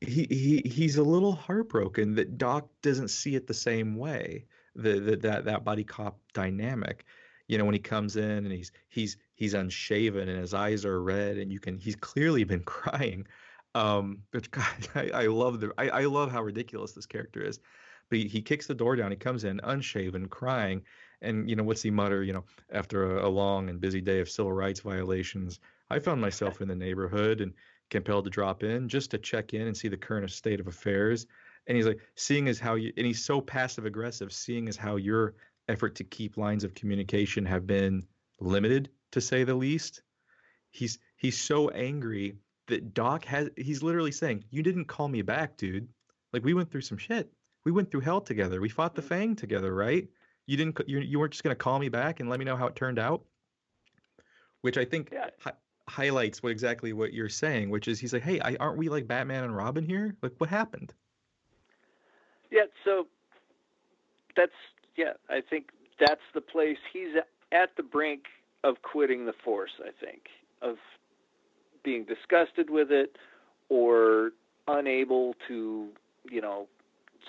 [SPEAKER 2] he he he's a little heartbroken that Doc doesn't see it the same way. The, the that that buddy cop dynamic. You know, when he comes in and he's he's he's unshaven and his eyes are red and you can he's clearly been (laughs) crying. Um, but (laughs) God, I, I love the I, I love how ridiculous this character is. But he, he kicks the door down. He comes in unshaven, crying, and you know what's he mutter? You know, after a, a long and busy day of civil rights violations, I found myself in the neighborhood and compelled to drop in just to check in and see the current state of affairs. And he's like, seeing as how you, and he's so passive aggressive, seeing as how your effort to keep lines of communication have been limited, to say the least. He's he's so angry that Doc has. He's literally saying, "You didn't call me back, dude. Like we went through some shit. We went through hell together. We fought the mm-hmm. Fang together, right? You didn't. You, you weren't just gonna call me back and let me know how it turned out." Which I think
[SPEAKER 3] yeah
[SPEAKER 2] highlights what exactly what you're saying, which is he's like, "Hey, I, aren't we like Batman and Robin here? Like, what happened?"
[SPEAKER 3] Yeah, so that's yeah. I think that's the place he's at the brink of quitting the force. I think of being disgusted with it or unable to, you know,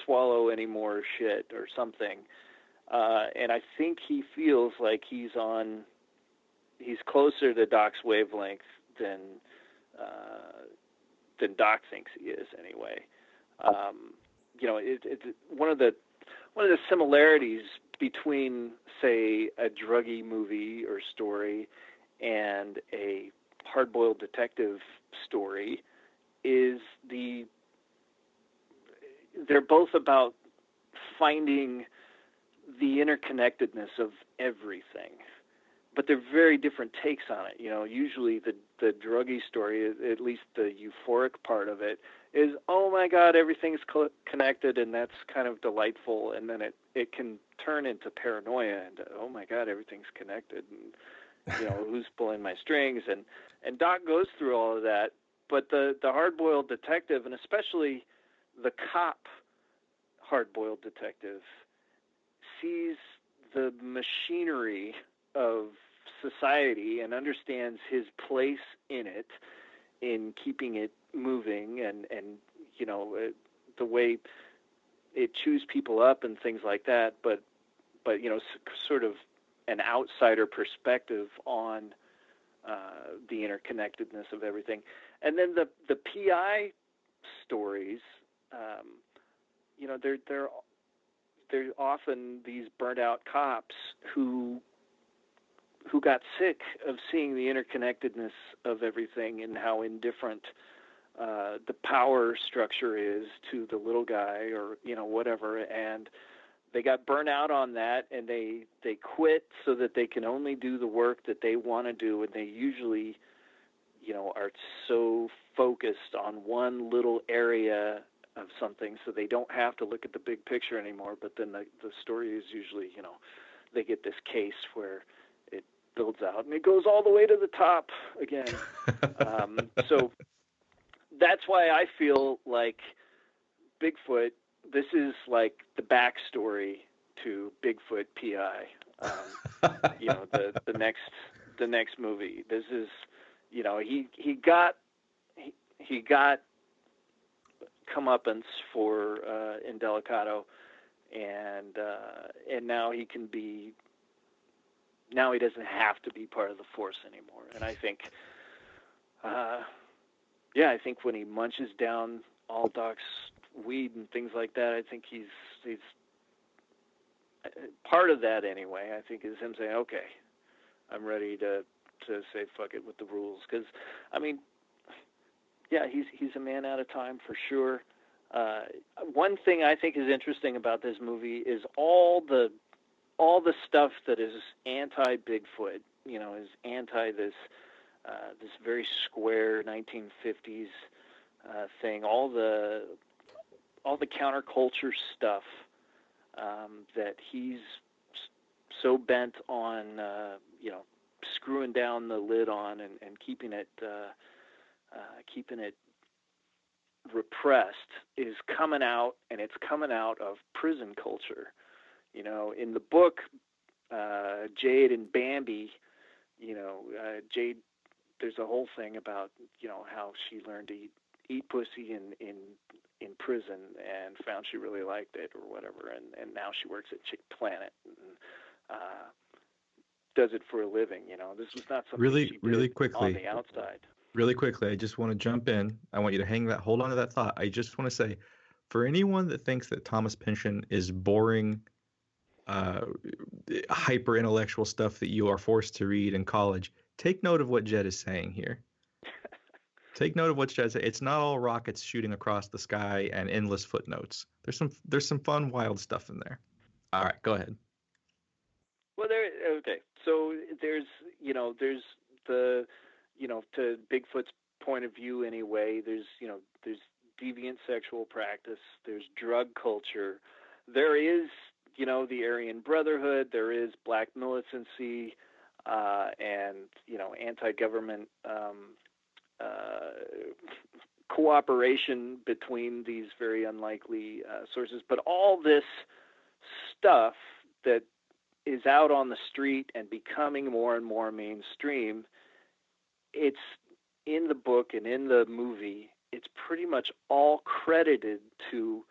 [SPEAKER 3] swallow any more shit or something. Uh, and I think he feels like he's on he's closer to Doc's wavelength than uh, than Doc thinks he is anyway. Um, you know, it, it's one of the one of the similarities between, say, a druggy movie or story and a hard-boiled detective story is the they're both about finding the interconnectedness of everything. But they're very different takes on it. You know, usually the the druggy story, at least the euphoric part of it, is oh my god, everything's co- connected, and that's kind of delightful. And then it it can turn into paranoia and oh my god, everything's connected, and you know (laughs) who's pulling my strings, and and Doc goes through all of that. But the the hard boiled detective, and especially the cop hard boiled detective, sees the machinery of society and understands his place in it in keeping it moving and and you know it, the way it chews people up and things like that but but you know sort of an outsider perspective on uh, the interconnectedness of everything. And then the the PI stories um, you know they're they're they're often these burnt out cops who who got sick of seeing the interconnectedness of everything and how indifferent uh, the power structure is to the little guy or you know whatever. And they got burnt out on that and they they quit so that they can only do the work that they want to do. And they usually you know are so focused on one little area of something so they don't have to look at the big picture anymore. But then the the story is usually you know they get this case where builds out and it goes all the way to the top again (laughs) um, so that's why I feel like Bigfoot. This is like the backstory to Bigfoot PI. Um, you know, the the next the next movie. This is, you know, he he got he, he got comeuppance for uh, Indelicato, and uh, and now he can be. Now he doesn't have to be part of the force anymore, and I think. Uh, yeah, I think when he munches down all Doc's weed and things like that, I think he's he's part of that anyway. I think is him saying, "Okay, I'm ready to to say fuck it with the rules." Because I mean, yeah, he's he's a man out of time for sure. Uh, one thing I think is interesting about this movie is all the all the stuff that is anti Bigfoot. You know, is anti this uh, this very square 1950s uh, thing, all the all the counterculture stuff um, that he's so bent on, uh, you know, screwing down the lid on and, and keeping it uh, uh, keeping it repressed is coming out, and it's coming out of prison culture. You know, in the book, uh, Jade and Bambi, you know, uh, Jade there's a whole thing about you know how she learned to eat eat pussy in in in prison and found she really liked it or whatever and and now she works at Chick Planet and uh does it for a living you know. This was not something
[SPEAKER 2] really really quickly
[SPEAKER 3] on the outside.
[SPEAKER 2] Really quickly i just want to jump in. I want you to hang that hold on to that thought. I just want to say for anyone that thinks that thomas pynchon is boring uh, hyper intellectual stuff that you are forced to read in college take note of what Jed is saying here. (laughs) take note of what Jed said. It's not all rockets shooting across the sky and endless footnotes. There's some there's some fun, wild stuff in there. All right, go ahead.
[SPEAKER 3] Well, there. Okay, so there's you know there's the you know to Bigfoot's point of view anyway. There's you know there's deviant sexual practice. There's drug culture. There is you know the Aryan Brotherhood. There is black militancy uh, and you know anti-government um, uh, cooperation between these very unlikely uh, sources. But all this stuff that is out on the street and becoming more and more mainstream, it's in the book and in the movie. It's pretty much all credited to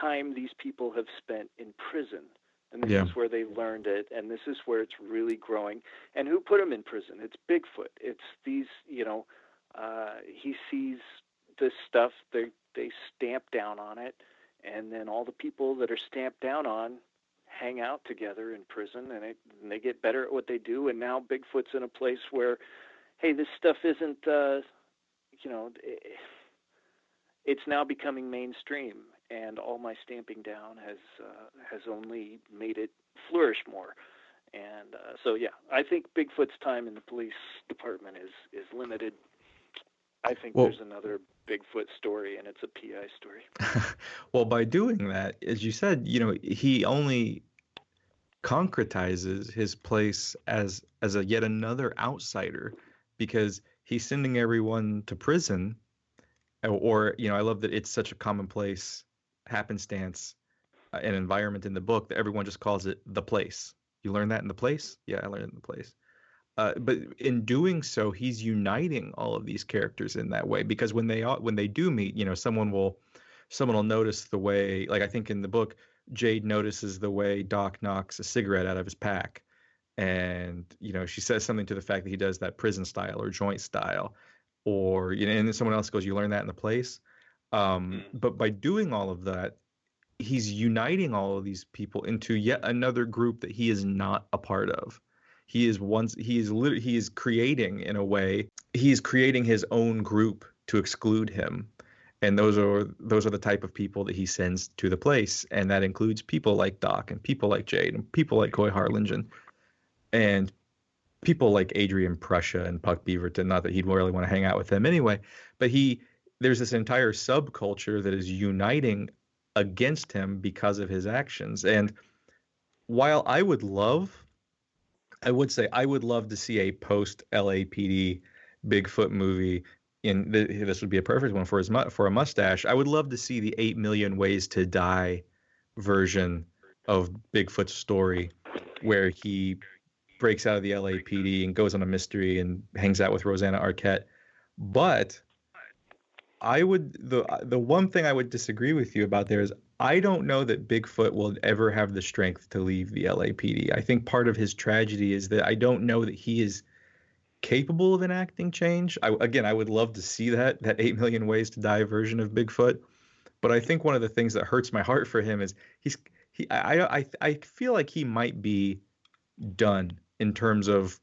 [SPEAKER 3] time these people have spent in prison. And this
[SPEAKER 2] yeah.
[SPEAKER 3] is where they learned it and this is where it's really growing. And who put him in prison? It's bigfoot. It's these you know uh, he sees this stuff they they stamp down on it and then all the people that are stamped down on hang out together in prison and, it, and they get better at what they do and now bigfoot's in a place where hey this stuff isn't uh, you know it's now becoming mainstream, and all my stamping down has uh, has only made it flourish more. And uh, so, yeah, I think Bigfoot's time in the police department is is limited. I think well, there's another Bigfoot story, and it's a PI story. (laughs)
[SPEAKER 2] well, by doing that, as you said, you know, he only concretizes his place as as a yet another outsider because he's sending everyone to prison or you know i love that it's such a commonplace happenstance uh, an environment in the book that everyone just calls it the place. You learn that in the place? Yeah i learned in the place. Uh, but in doing so he's uniting all of these characters in that way because when they when they do meet you know someone will someone will notice the way like i think in the book jade notices the way doc knocks a cigarette out of his pack. And you know she says something to the fact that he does that prison style or joint style. Or you know and then someone else goes you learn that in the place um, mm. but by doing all of that he's uniting all of these people into yet another group that he is not a part of he is once he is literally he is creating in a way he is creating his own group to exclude him and those are those are the type of people that he sends to the place and that includes people like doc and people like jade and people like coy harlingen and people like Adrian Prussia and Puck Beaverton. Not that he'd really want to hang out with them anyway, but he there's this entire subculture that is uniting against him because of his actions. And while I would love, I would say I would love to see a post LAPD Bigfoot movie. In this would be a perfect one for his for a mustache. I would love to see the eight million ways to die version of Bigfoot's story, where he breaks out of the LAPD and goes on a mystery and hangs out with Rosanna Arquette. But I would the uh, the one thing I would disagree with you about there is I don't know that Bigfoot will ever have the strength to leave the LAPD. I think part of his tragedy is that I don't know that he is capable of enacting change. I, again, I would love to see that that eight million ways to die version of Bigfoot, but I think one of the things that hurts my heart for him is he's he I I I feel like he might be done in terms of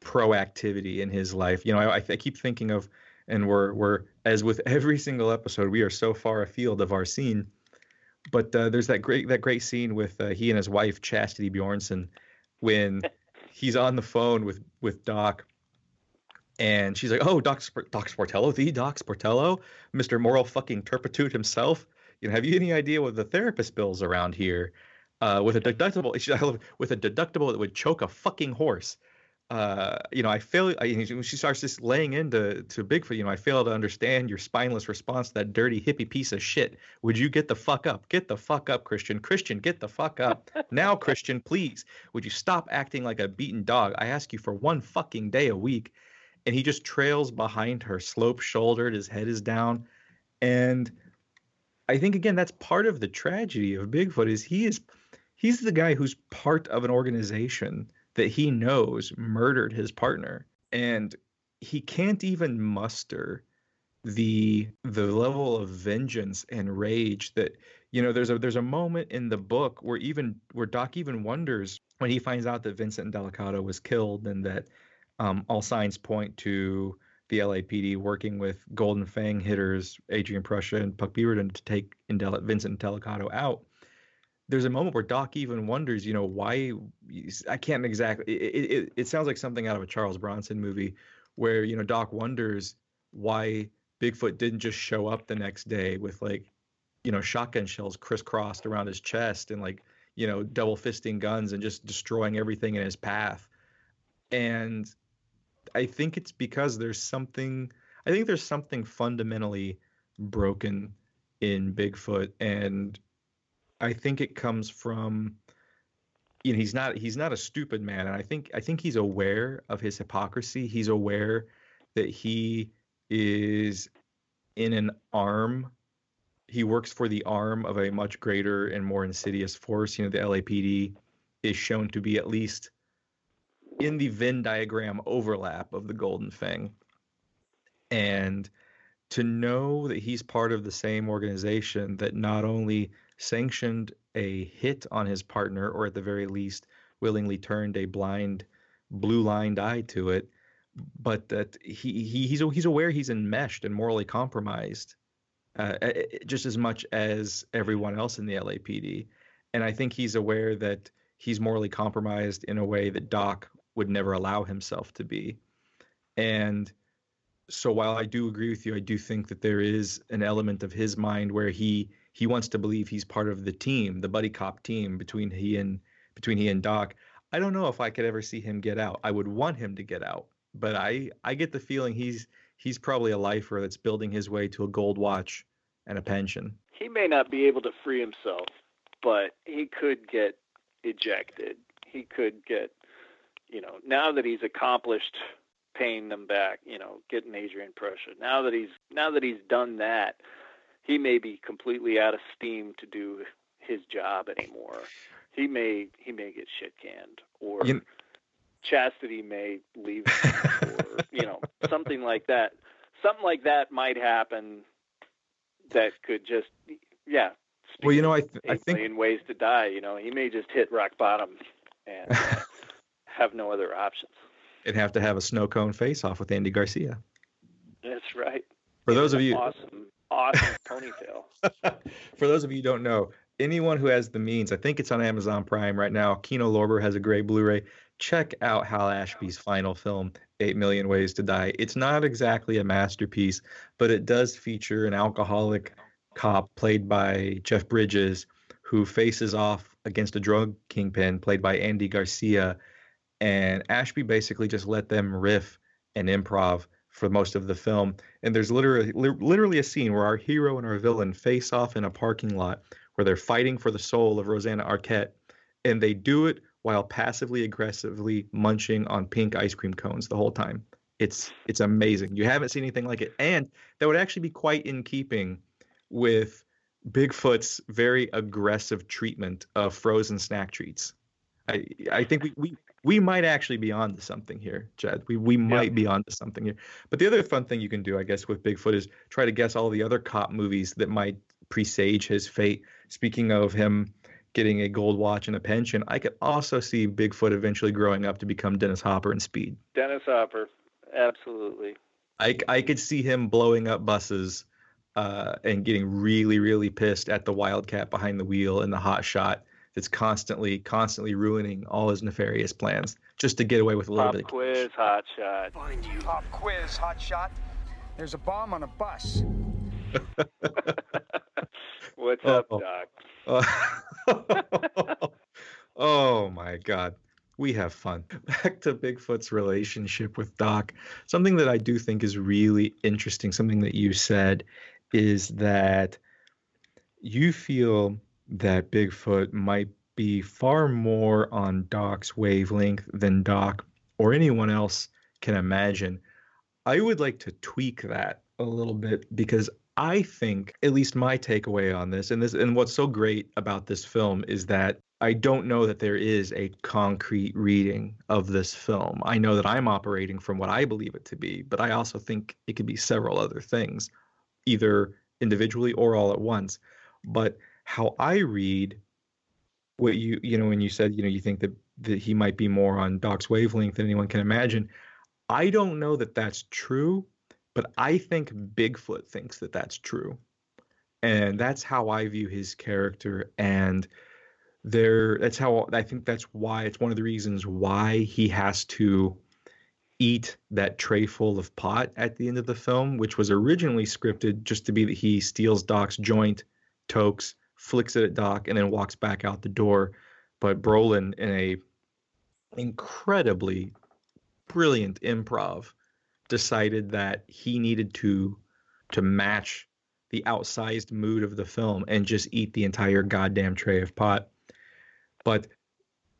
[SPEAKER 2] proactivity in his life. You know, I, I keep thinking of, and we're we're as with every single episode, we are so far afield of our scene. But uh, there's that great that great scene with uh, he and his wife Chastity Bjornsen when (laughs) he's on the phone with with Doc, and she's like, "Oh, Doc Doc Sportello, the Doc Sportello, Mister Moral fucking turpitude himself. You know, have you any idea what the therapist bills around here?" uh, with a (laughs) deductible (laughs) with a deductible that would choke a fucking horse. Uh, you know, I fail. I, when she starts just laying into to Bigfoot, you know, I fail to understand your spineless response to that dirty hippie piece of shit. Would you get the fuck up? Get the fuck up, Christian. Christian, get the fuck up now, (laughs) Christian. Please, would you stop acting like a beaten dog? I ask you for one fucking day a week, and he just trails behind her, slope shouldered. His head is down, and I think again that's part of the tragedy of Bigfoot is he is he's the guy who's part of an organization that he knows murdered his partner. And he can't even muster the the level of vengeance and rage that you know there's a there's a moment in the book where even where Doc even wonders when he finds out that Vincent Delicato was killed and that um, all signs point to the LAPD working with Golden Fang hitters Adrian Prussia and Puck Beaverton to take Indel- Vincent Delicato out there's a moment where Doc even wonders, you know, why I can't exactly. It, it, it sounds like something out of a Charles Bronson movie, where you know Doc wonders why Bigfoot didn't just show up the next day with like, you know, shotgun shells crisscrossed around his chest and like, you know, double fisting guns and just destroying everything in his path. And I think it's because there's something. I think there's something fundamentally broken in Bigfoot and I think it comes from you know he's not he's not a stupid man and I think I think he's aware of his hypocrisy. He's aware that he is in an arm he works for the arm of a much greater and more insidious force. You know, the LAPD is shown to be at least in the Venn diagram overlap of the Golden Fang. And to know that he's part of the same organization that not only sanctioned a hit on his partner, or at the very least, willingly turned a blind, blue lined eye to it. But that he, he he's he's aware he's enmeshed and morally compromised uh, just as much as everyone else in the LAPD. And I think he's aware that he's morally compromised in a way that Doc would never allow himself to be. And so while I do agree with you, I do think that there is an element of his mind where he he wants to believe he's part of the team, the buddy cop team between he and between he and Doc. I don't know if I could ever see him get out. I would want him to get out, but I I get the feeling he's he's probably a lifer that's building his way to a gold watch and a pension.
[SPEAKER 3] He may not be able to free himself, but he could get ejected. He could get, you know, now that he's accomplished paying them back, you know, getting Adrian Prussia. Now that he's now that he's done that, he may be completely out of steam to do his job anymore. He may he may get shit canned or you, chastity may leave (laughs) or you know something like that. Something like that might happen. That could just yeah.
[SPEAKER 2] Well, you know, I th- I think
[SPEAKER 3] in ways to die. You know, he may just hit rock bottom and uh, (laughs) have no other options
[SPEAKER 2] and have to have a snow cone face off with Andy Garcia.
[SPEAKER 3] That's right.
[SPEAKER 2] For those of you,
[SPEAKER 3] awesome, awesome ponytail. (laughs)
[SPEAKER 2] For those of you who don't know, anyone who has the means, I think it's on Amazon Prime right now. Kino Lorber has a great Blu-ray. Check out Hal Ashby's final film, Eight Million Ways to Die. It's not exactly a masterpiece, but it does feature an alcoholic cop played by Jeff Bridges who faces off against a drug kingpin played by Andy Garcia and Ashby basically just let them riff and improv for most of the film. And there's literally literally a scene where our hero and our villain face off in a parking lot where they're fighting for the soul of Rosanna Arquette, and they do it while passively aggressively munching on pink ice cream cones the whole time. It's it's amazing. You haven't seen anything like it, and that would actually be quite in keeping with Bigfoot's very aggressive treatment of frozen snack treats. I I think we, we we might actually be on to something here, Jed. We we might be on to something here. But the other fun thing you can do, I guess, with Bigfoot is try to guess all the other cop movies that might presage his fate. Speaking of him getting a gold watch and a pension, I could also see Bigfoot eventually growing up to become Dennis Hopper in Speed.
[SPEAKER 3] Dennis Hopper, absolutely.
[SPEAKER 2] I, I could see him blowing up buses uh, and getting really, really pissed at the Wildcat behind the wheel in the hot shot that's constantly, constantly ruining all his nefarious plans just to get away with a little
[SPEAKER 3] Pop
[SPEAKER 2] bit.
[SPEAKER 3] quiz, hot shot.
[SPEAKER 8] Find you. Pop quiz, hot shot. There's a bomb on a bus. (laughs)
[SPEAKER 3] What's oh, up, Doc?
[SPEAKER 2] Oh. (laughs) oh my God. We have fun. Back to Bigfoot's relationship with Doc. Something that I do think is really interesting, something that you said, is that you feel that Bigfoot might be far more on Doc's wavelength than Doc or anyone else can imagine. I would like to tweak that a little bit because I think, at least my takeaway on this, and this, and what's so great about this film is that I don't know that there is a concrete reading of this film. I know that I'm operating from what I believe it to be, but I also think it could be several other things, either individually or all at once. But how I read what you you know when you said you know you think that that he might be more on Doc's wavelength than anyone can imagine. I don't know that that's true, but I think Bigfoot thinks that that's true, and that's how I view his character. And there, that's how I think that's why it's one of the reasons why he has to eat that tray full of pot at the end of the film, which was originally scripted just to be that he steals Doc's joint, tokes, flicks it at Doc, and then walks back out the door. But Brolin, in a incredibly brilliant improv, decided that he needed to to match the outsized mood of the film and just eat the entire goddamn tray of pot. But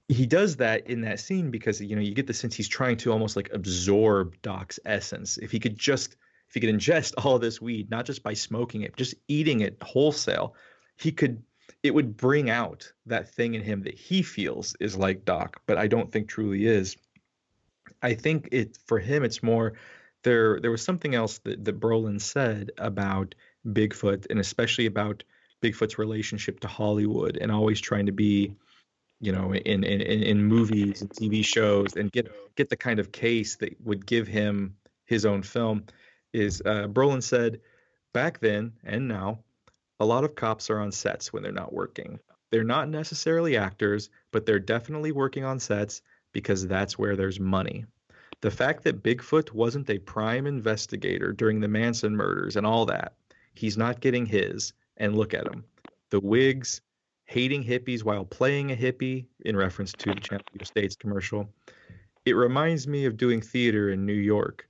[SPEAKER 2] he does that in that scene because you know you get the sense he's trying to almost like absorb Doc's essence. If he could just if he could ingest all this weed, not just by smoking it, just eating it wholesale, he could it would bring out that thing in him that he feels is like Doc, but I don't think truly is. I think it for him it's more there there was something else that, that Brolin said about Bigfoot and especially about Bigfoot's relationship to Hollywood and always trying to be, you know, in in, in movies and TV shows and get get the kind of case that would give him his own film is uh, Brolin said back then and now, a lot of cops are on sets when they're not working. They're not necessarily actors, but they're definitely working on sets because that's where there's money. The fact that Bigfoot wasn't a prime investigator during the Manson murders and all that, he's not getting his. And look at him. The wigs, hating hippies while playing a hippie, in reference to the Channel View Estates commercial. It reminds me of doing theater in New York,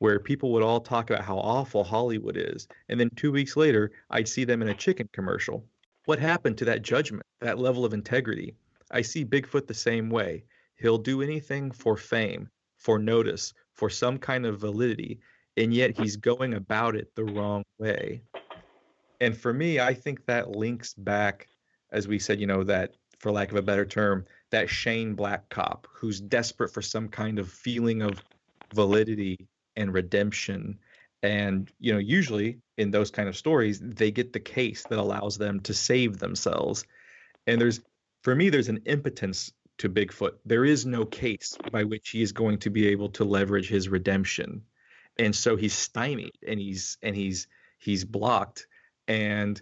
[SPEAKER 2] where people would all talk about how awful Hollywood is. And then two weeks later, I'd see them in a chicken commercial. What happened to that judgment, that level of integrity? I see Bigfoot the same way. He'll do anything for fame, for notice, for some kind of validity, and yet he's going about it the wrong way. And for me, I think that links back, as we said, you know, that for lack of a better term, that Shane Black cop who's desperate for some kind of feeling of validity and redemption. And, you know, usually in those kind of stories, they get the case that allows them to save themselves. And there's, for me, there's an impotence to Bigfoot. There is no case by which he is going to be able to leverage his redemption. And so he's stymied and he's and he's he's blocked. And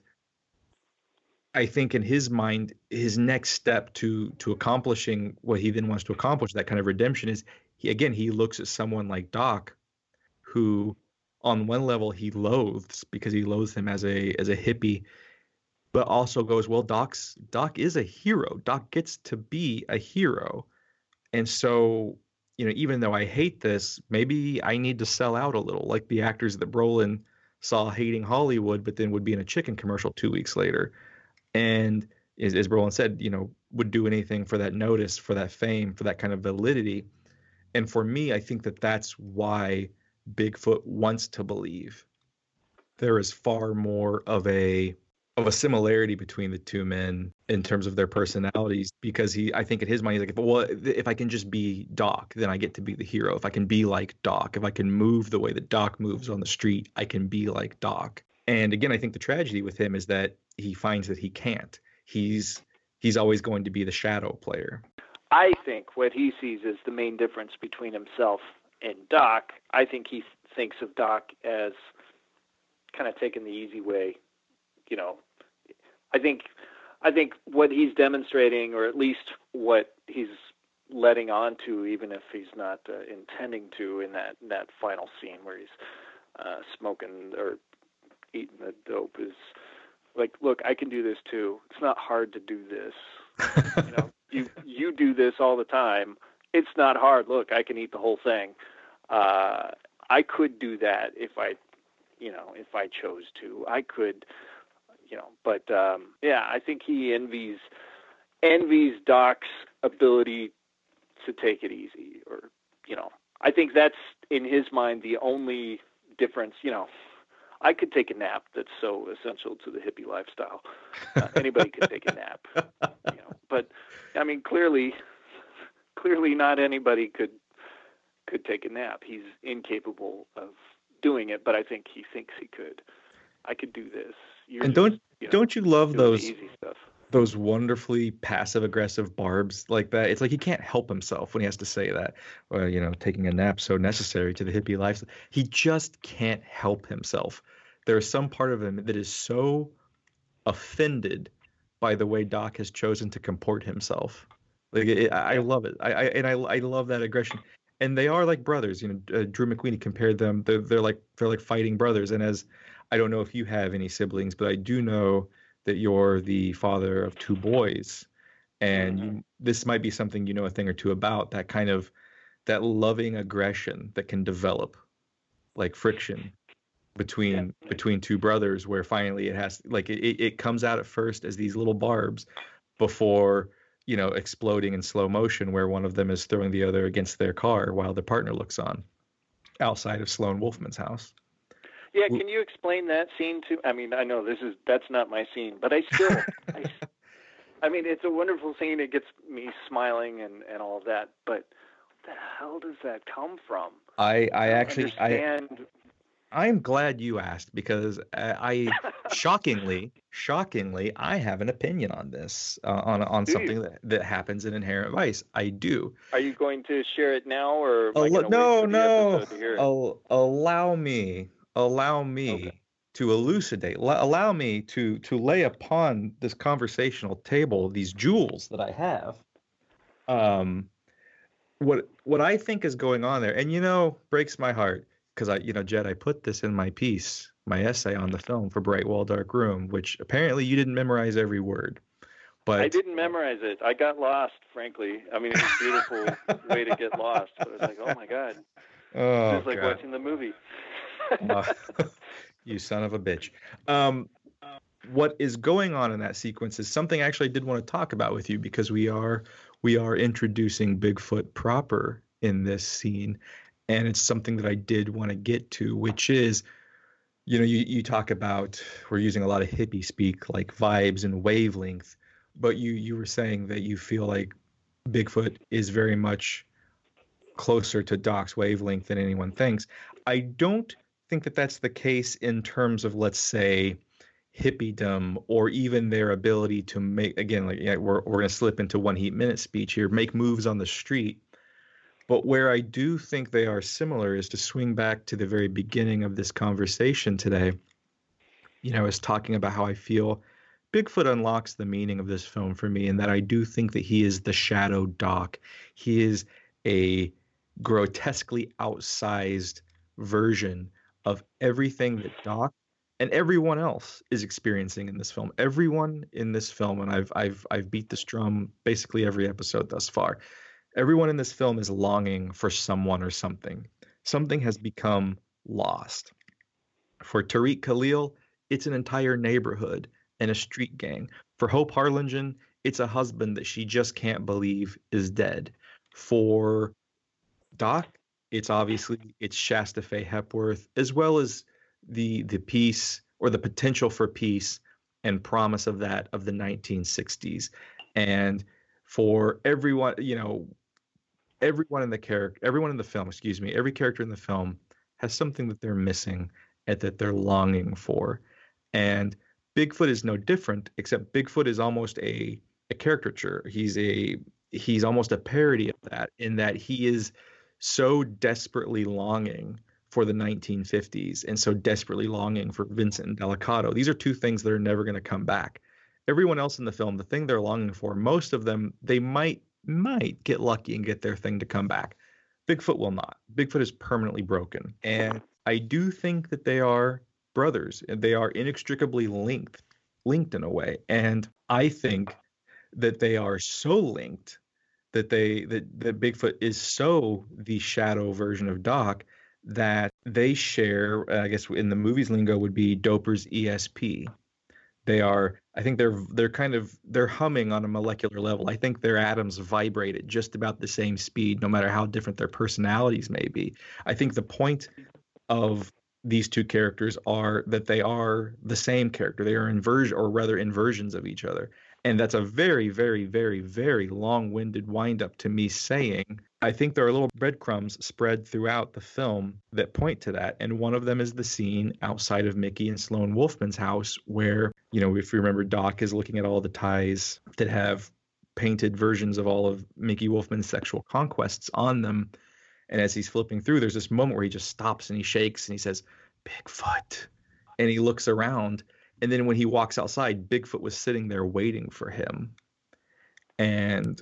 [SPEAKER 2] I think in his mind, his next step to to accomplishing what he then wants to accomplish, that kind of redemption, is he again he looks at someone like Doc, who on one level he loathes because he loathes him as a as a hippie but also goes, well, Doc's Doc is a hero. Doc gets to be a hero. And so, you know, even though I hate this, maybe I need to sell out a little, like the actors that Brolin saw hating Hollywood, but then would be in a chicken commercial two weeks later. And as, as Brolin said, you know, would do anything for that notice, for that fame, for that kind of validity. And for me, I think that that's why Bigfoot wants to believe. There is far more of a of a similarity between the two men in terms of their personalities because he I think in his mind he's like well if I can just be Doc then I get to be the hero. If I can be like Doc if I can move the way that Doc moves on the street I can be like Doc. And again I think the tragedy with him is that he finds that he can't. He's he's always going to be the shadow player.
[SPEAKER 3] I think what he sees is the main difference between himself and Doc I think he thinks of Doc as kind of taking the easy way you know I think I think what he's demonstrating, or at least what he's letting on to, even if he's not uh, intending to, in that that final scene where he's uh, smoking or eating the dope, is like, look, I can do this too. It's not hard to do this. you know, (laughs) you you do this all the time. It's not hard. Look, I can eat the whole thing. Uh, I could do that if I, you know, if I chose to. I could you know, but um, yeah, I think he envies envies Doc's ability to take it easy, or you know, I think that's in his mind the only difference. You know, I could take a nap. That's so essential to the hippie lifestyle. Uh, anybody could take a nap, you know. But I mean, clearly, clearly, not anybody could could take a nap. He's incapable of doing it, but I think he thinks he could. I could do this.
[SPEAKER 2] You're and don't you know, don't you love those those wonderfully passive aggressive barbs like that? It's like he can't help himself when he has to say that. Well, you know, taking a nap so necessary to the hippie life. He just can't help himself. There is some part of him that is so offended by the way Doc has chosen to comport himself. Like it, I love it. I, I and I I love that aggression. And they are like brothers. You know, uh, Drew McWeeny compared them. They're, they're like they're like fighting brothers. And as I don't know if you have any siblings, but I do know that you're the father of two boys, and mm-hmm. you, this might be something you know a thing or two about. That kind of that loving aggression that can develop, like friction between yeah. between two brothers, where finally it has like it, it comes out at first as these little barbs before you know exploding in slow motion, where one of them is throwing the other against their car while their partner looks on outside of Sloane Wolfman's house.
[SPEAKER 3] Yeah, can you explain that scene to? I mean, I know this is that's not my scene, but I still, (laughs) I, I mean, it's a wonderful scene. It gets me smiling and and all of that. But the hell does that come from?
[SPEAKER 2] I I, I actually understand. I I'm glad you asked because I, I shockingly, shockingly, I have an opinion on this, uh, on on do something that, that happens in Inherent Vice. I do.
[SPEAKER 3] Are you going to share it now, or
[SPEAKER 2] oh, no, no? allow me, allow me okay. to elucidate, l- allow me to to lay upon this conversational table these jewels that I have. Um, what what I think is going on there, and you know, breaks my heart because I, you know, Jed, I put this in my piece, my essay on the film for Bright Wall Dark Room, which apparently you didn't memorize every word. But
[SPEAKER 3] I didn't memorize it. I got lost, frankly. I mean, it's a beautiful (laughs) way to get lost. But I was like, oh my god,
[SPEAKER 2] oh,
[SPEAKER 3] it's like
[SPEAKER 2] God.
[SPEAKER 3] watching the movie. (laughs)
[SPEAKER 2] Uh, you son of a bitch. Um, what is going on in that sequence is something I actually did want to talk about with you because we are we are introducing Bigfoot proper in this scene, and it's something that I did want to get to, which is, you know, you you talk about we're using a lot of hippie speak like vibes and wavelength, but you you were saying that you feel like Bigfoot is very much closer to Doc's wavelength than anyone thinks. I don't think that that's the case in terms of let's say hippiedom or even their ability to make again like yeah, we're we're going to slip into one heat minute speech here make moves on the street but where I do think they are similar is to swing back to the very beginning of this conversation today you know I was talking about how I feel Bigfoot unlocks the meaning of this film for me and that I do think that he is the shadow doc he is a grotesquely outsized version of everything that Doc and everyone else is experiencing in this film. Everyone in this film, and I've I've I've beat this drum basically every episode thus far. Everyone in this film is longing for someone or something. Something has become lost. For Tariq Khalil, it's an entire neighborhood and a street gang. For Hope Harlingen, it's a husband that she just can't believe is dead. For Doc, it's obviously it's Shasta Faye Hepworth, as well as the the peace or the potential for peace and promise of that of the 1960s. And for everyone, you know, everyone in the character, everyone in the film, excuse me, every character in the film has something that they're missing and that they're longing for. And Bigfoot is no different, except Bigfoot is almost a a caricature. He's a he's almost a parody of that in that he is so desperately longing for the 1950s and so desperately longing for Vincent Indelicato. These are two things that are never going to come back. Everyone else in the film, the thing they're longing for, most of them, they might might get lucky and get their thing to come back. Bigfoot will not. Bigfoot is permanently broken. And I do think that they are brothers they are inextricably linked linked in a way. And I think that they are so linked that they that, that Bigfoot is so the shadow version of Doc that they share, I guess in the movies lingo would be Doper's ESP. They are, I think they're they're kind of they're humming on a molecular level. I think their atoms vibrate at just about the same speed, no matter how different their personalities may be. I think the point of these two characters are that they are the same character. They are inversion, or rather inversions of each other. And that's a very, very, very, very long winded wind up to me saying, I think there are little breadcrumbs spread throughout the film that point to that. And one of them is the scene outside of Mickey and Sloane Wolfman's house, where, you know, if you remember, Doc is looking at all the ties that have painted versions of all of Mickey Wolfman's sexual conquests on them. And as he's flipping through, there's this moment where he just stops and he shakes and he says, Bigfoot. And he looks around and then when he walks outside, Bigfoot was sitting there waiting for him. And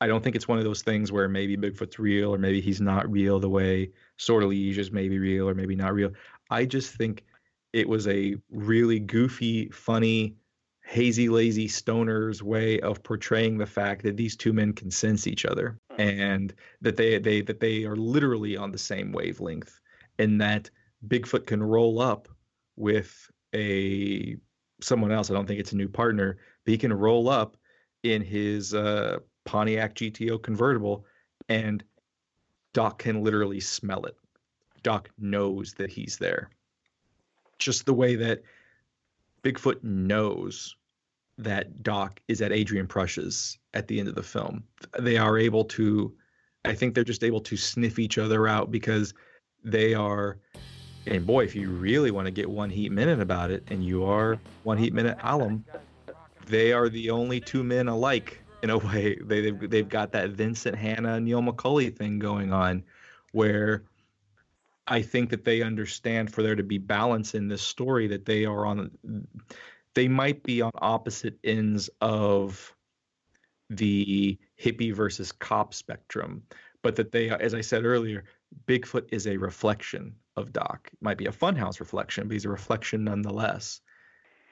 [SPEAKER 2] I don't think it's one of those things where maybe Bigfoot's real or maybe he's not real the way Sortilège's maybe real or maybe not real. I just think it was a really goofy, funny, hazy, lazy stoner's way of portraying the fact that these two men can sense each other hmm. and that they they that they are literally on the same wavelength and that Bigfoot can roll up with a someone else. I don't think it's a new partner, but he can roll up in his uh, Pontiac GTO convertible, and Doc can literally smell it. Doc knows that he's there. Just the way that Bigfoot knows that Doc is at Adrian Prussia's at the end of the film. They are able to, I think they're just able to sniff each other out because they are and boy, if you really want to get one heat minute about it, and you are one heat minute alum, they are the only two men alike in a (laughs) way. They, they've, they've got that Vincent Hanna, Neil McCauley thing going on where I think that they understand for there to be balance in this story that they are on they might be on opposite ends of the hippie versus cop spectrum, but that they as I said earlier, Bigfoot is a reflection of Doc. It might be a funhouse reflection, but he's a reflection nonetheless.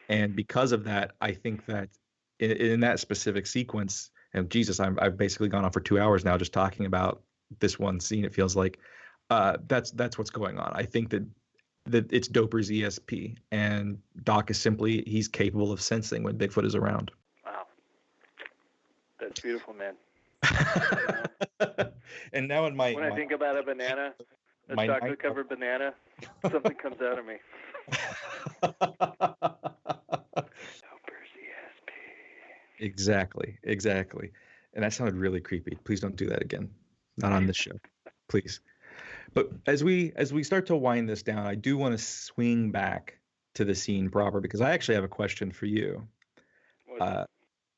[SPEAKER 2] And because of that, I think that in, in that specific sequence, and Jesus, i have basically gone on for two hours now just talking about this one scene. It feels like uh, that's that's what's going on. I think that that it's Doper's ESP, and Doc is simply he's capable of sensing when Bigfoot is around.
[SPEAKER 3] Wow, that's beautiful, man. (laughs) (laughs)
[SPEAKER 2] and now in my
[SPEAKER 3] when
[SPEAKER 2] my,
[SPEAKER 3] I think about a banana, a chocolate covered banana, (laughs) something comes out of me. (laughs)
[SPEAKER 2] Exactly, exactly. And that sounded really creepy. Please don't do that again. Not on this show, please. But as we as we start to wind this down, I do want to swing back to the scene proper because I actually have a question for you. Uh,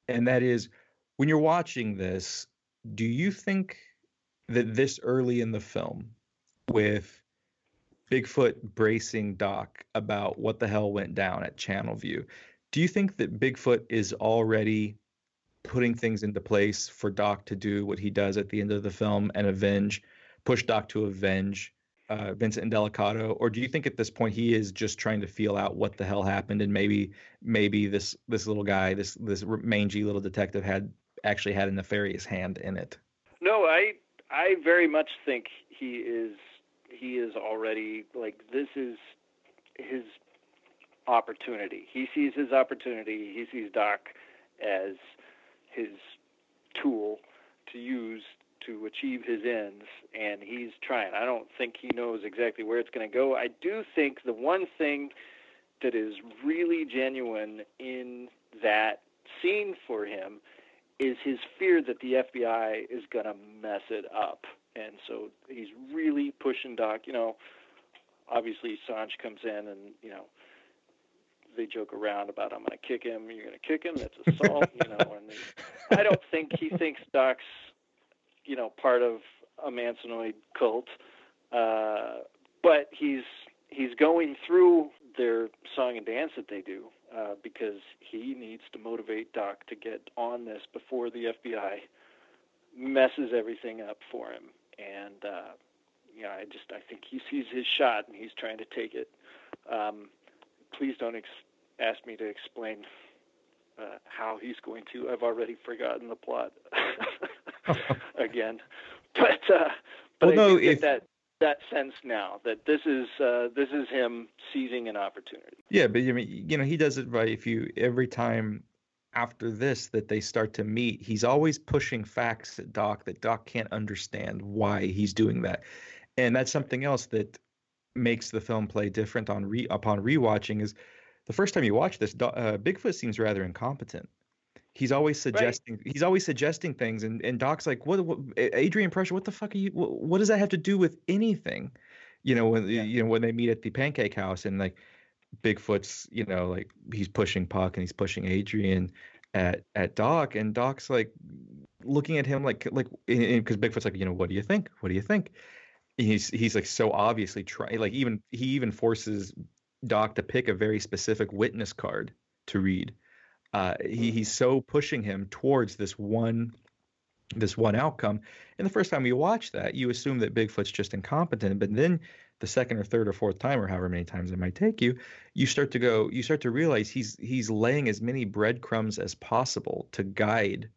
[SPEAKER 2] and that is, when you're watching this, do you think that this early in the film, with Bigfoot bracing Doc about what the hell went down at Channel View, do you think that Bigfoot is already putting things into place for Doc to do what he does at the end of the film and avenge push Doc to avenge uh, Vincent Delicato, or do you think at this point he is just trying to feel out what the hell happened, and maybe maybe this this little guy, this this mangy little detective, had actually had a nefarious hand in it?
[SPEAKER 3] No, I I very much think he is he is already like this is his opportunity. He sees his opportunity. He sees Doc as his tool to use to achieve his ends, and he's trying. I don't think he knows exactly where it's going to go. I do think the one thing that is really genuine in that scene for him is his fear that the FBI is going to mess it up. And so he's really pushing Doc. You know, obviously Sanj comes in and, you know, they joke around about I'm going to kick him, you're going to kick him, that's assault, you know, and they, I don't think he thinks Doc's you know part of a Mansonoid cult, uh, but he's he's going through their song and dance that they do uh, because he needs to motivate Doc to get on this before the FBI messes everything up for him. And uh, you know, I just I think he sees his shot and he's trying to take it. Um, please don't ex- ask me to explain uh, how he's going to. I've already forgotten the plot. (laughs) (laughs) again. But uh, but well, I no, if, that that sense now that this is uh, this is him seizing an opportunity.
[SPEAKER 2] Yeah, but I mean, you know, he does it right. If you every time after this that they start to meet, he's always pushing facts at Doc that Doc can't understand why he's doing that, and that's something else that makes the film play different on re upon rewatching. Is the first time you watch this, uh, Bigfoot seems rather incompetent he's always suggesting right. he's always suggesting things and, and doc's like what, what Adrian Prussia what the fuck are you what, what, does that have to do with anything you know when yeah. you know when they meet at the pancake house and like bigfoot's you know like he's pushing puck and he's pushing adrian at at doc and doc's like looking at him like like because bigfoot's like you know what do you think what do you think he's he's like so obviously trying like even he even forces doc to pick a very specific witness card to read uh, he, he's so pushing him towards this one this one outcome. And the first time you watch that, you assume that Bigfoot's just incompetent. But then the second or third or fourth time, or however many times it might take you, you start to go, you start to realize he's he's laying as many breadcrumbs as possible to guide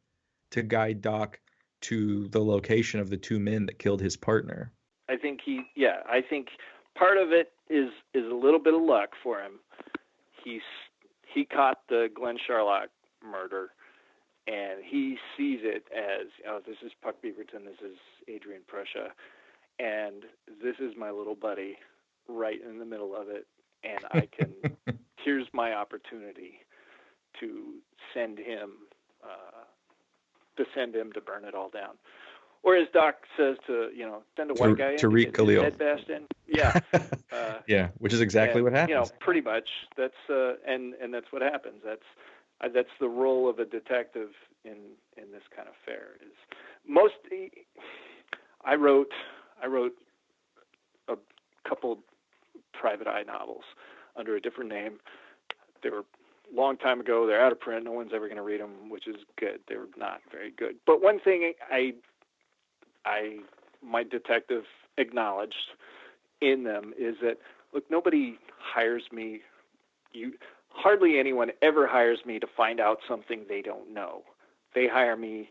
[SPEAKER 2] to guide Doc to the location of the two men that killed his partner.
[SPEAKER 3] I think he yeah, I think part of it is is a little bit of luck for him. He's he caught the Glen Charlock murder, and he sees it as, oh, this is Puck Beaverton, this is Adrian Prussia, and this is my little buddy right in the middle of it, and I can, (laughs) here's my opportunity to send him, uh, to send him to burn it all down. Or as Doc says to you know send a white guy in
[SPEAKER 2] Tariq Khalil.
[SPEAKER 3] Head bashed in. Yeah. (laughs)
[SPEAKER 2] Uh, yeah, which is exactly
[SPEAKER 3] and,
[SPEAKER 2] what happens.
[SPEAKER 3] You know, pretty much. That's uh, and and that's what happens. That's uh, that's the role of a detective in in this kind of fare. Is most. I wrote I wrote a couple private eye novels under a different name. They were a long time ago. They're out of print. No one's ever going to read them, which is good. They're not very good. But one thing I, I, my detective acknowledged in them is that look, nobody hires me. You hardly anyone ever hires me to find out something they don't know. They hire me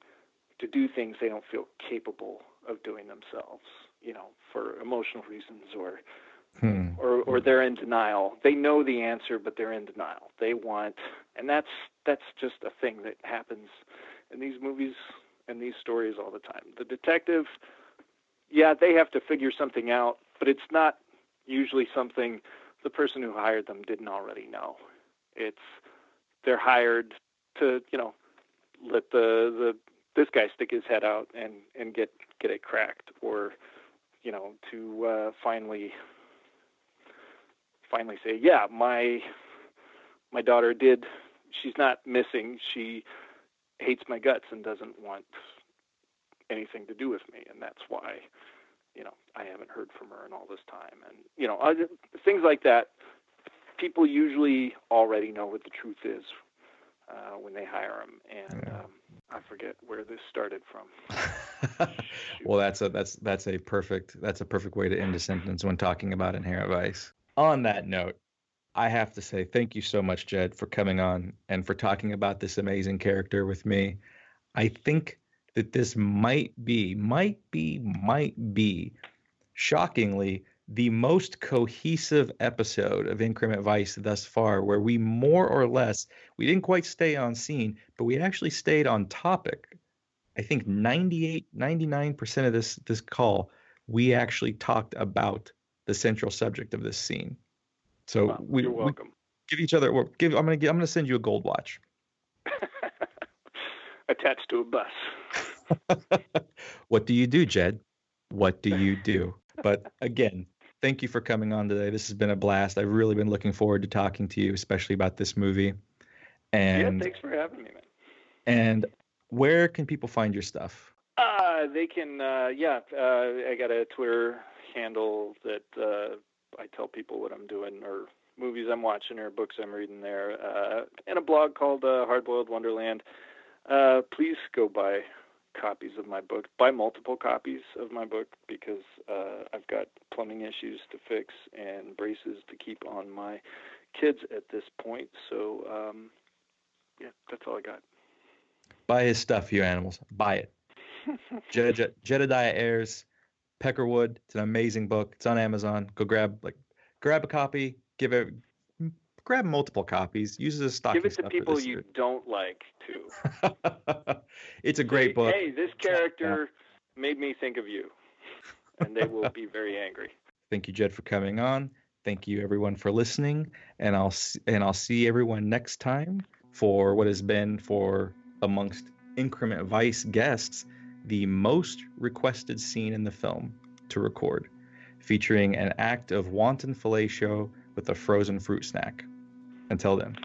[SPEAKER 3] to do things they don't feel capable of doing themselves, you know, for emotional reasons or hmm. or or they're in denial. They know the answer but they're in denial. They want and that's that's just a thing that happens in these movies and these stories all the time. The detective yeah, they have to figure something out, but it's not usually something the person who hired them didn't already know. It's they're hired to, you know, let the the this guy stick his head out and and get get it cracked or you know to uh finally finally say yeah my my daughter did she's not missing she hates my guts and doesn't want anything to do with me and that's why you know I haven't heard from her in all this time and you know things like that people usually already know what the truth is uh, when they hire them and yeah. um, I forget where this started from. (laughs)
[SPEAKER 2] well, that's a that's that's a perfect that's a perfect way to end a sentence when talking about inherent vice. On that note, I have to say thank you so much, Jed, for coming on and for talking about this amazing character with me. I think that this might be, might be, might be, shockingly, the most cohesive episode of Increment Vice thus far, where we more or less we didn't quite stay on scene, but we actually stayed on topic. I think 98, 99% of this this call, we actually talked about the central subject of this scene. So
[SPEAKER 3] well,
[SPEAKER 2] we,
[SPEAKER 3] you're welcome.
[SPEAKER 2] We give each other. give. I'm gonna. I'm gonna send you a gold watch. (laughs)
[SPEAKER 3] Attached to a bus. (laughs)
[SPEAKER 2] what do you do, Jed? What do you do? But again, thank you for coming on today. This has been a blast. I've really been looking forward to talking to you, especially about this movie. And
[SPEAKER 3] yeah, thanks for having me, man.
[SPEAKER 2] And where can people find your stuff?
[SPEAKER 3] Uh, they can, uh, yeah. Uh, I got a Twitter handle that uh, I tell people what I'm doing or movies I'm watching or books I'm reading there, uh, and a blog called uh, Hardboiled Wonderland. Uh, please go buy copies of my book, buy multiple copies of my book because uh, I've got plumbing issues to fix and braces to keep on my kids at this point. So, um, yeah, that's all I got.
[SPEAKER 2] Buy his stuff, you animals. Buy it. Jed- (laughs) Jedidiah Ayres, Peckerwood. It's an amazing book. It's on Amazon. Go grab like grab a copy. Give it grab multiple copies. Use it as stocking
[SPEAKER 3] Give it to people you don't like too. (laughs)
[SPEAKER 2] it's a great
[SPEAKER 3] hey,
[SPEAKER 2] book.
[SPEAKER 3] Hey, this character yeah. made me think of you, and they will be very angry.
[SPEAKER 2] Thank you, Jed, for coming on. Thank you, everyone, for listening, and I'll and I'll see everyone next time for what has been for amongst Increment Vice guests the most requested scene in the film to record, featuring an act of wanton fellatio with a frozen fruit snack. Until then.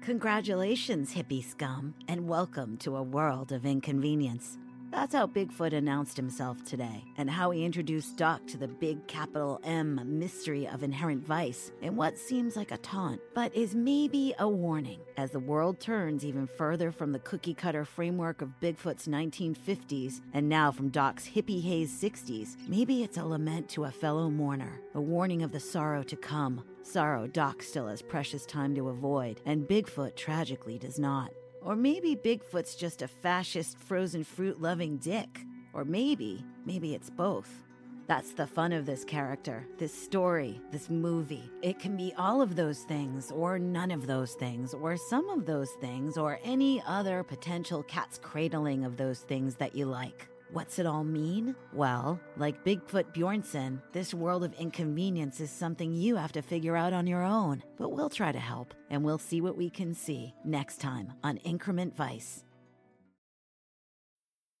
[SPEAKER 1] Congratulations, hippie scum, and welcome to a world of inconvenience. That's how Bigfoot announced himself today, and how he introduced Doc to the big capital M mystery of inherent vice in what seems like a taunt, but is maybe a warning as the world turns even further from the cookie cutter framework of Bigfoot's 1950s and now from Doc's hippie haze 60s. Maybe it's a lament to a fellow mourner, a warning of the sorrow to come. Sorrow Doc still has precious time to avoid, and Bigfoot tragically does not. Or maybe Bigfoot's just a fascist frozen fruit loving dick. Or maybe, maybe it's both. That's the fun of this character, this story, this movie. It can be all of those things, or none of those things, or some of those things, or any other potential cat's cradling of those things that you like. What's it all mean? Well, like Bigfoot Bjornsen, this world of inconvenience is something you have to figure out on your own. But we'll try to help, and we'll see what we can see next time on Increment Vice.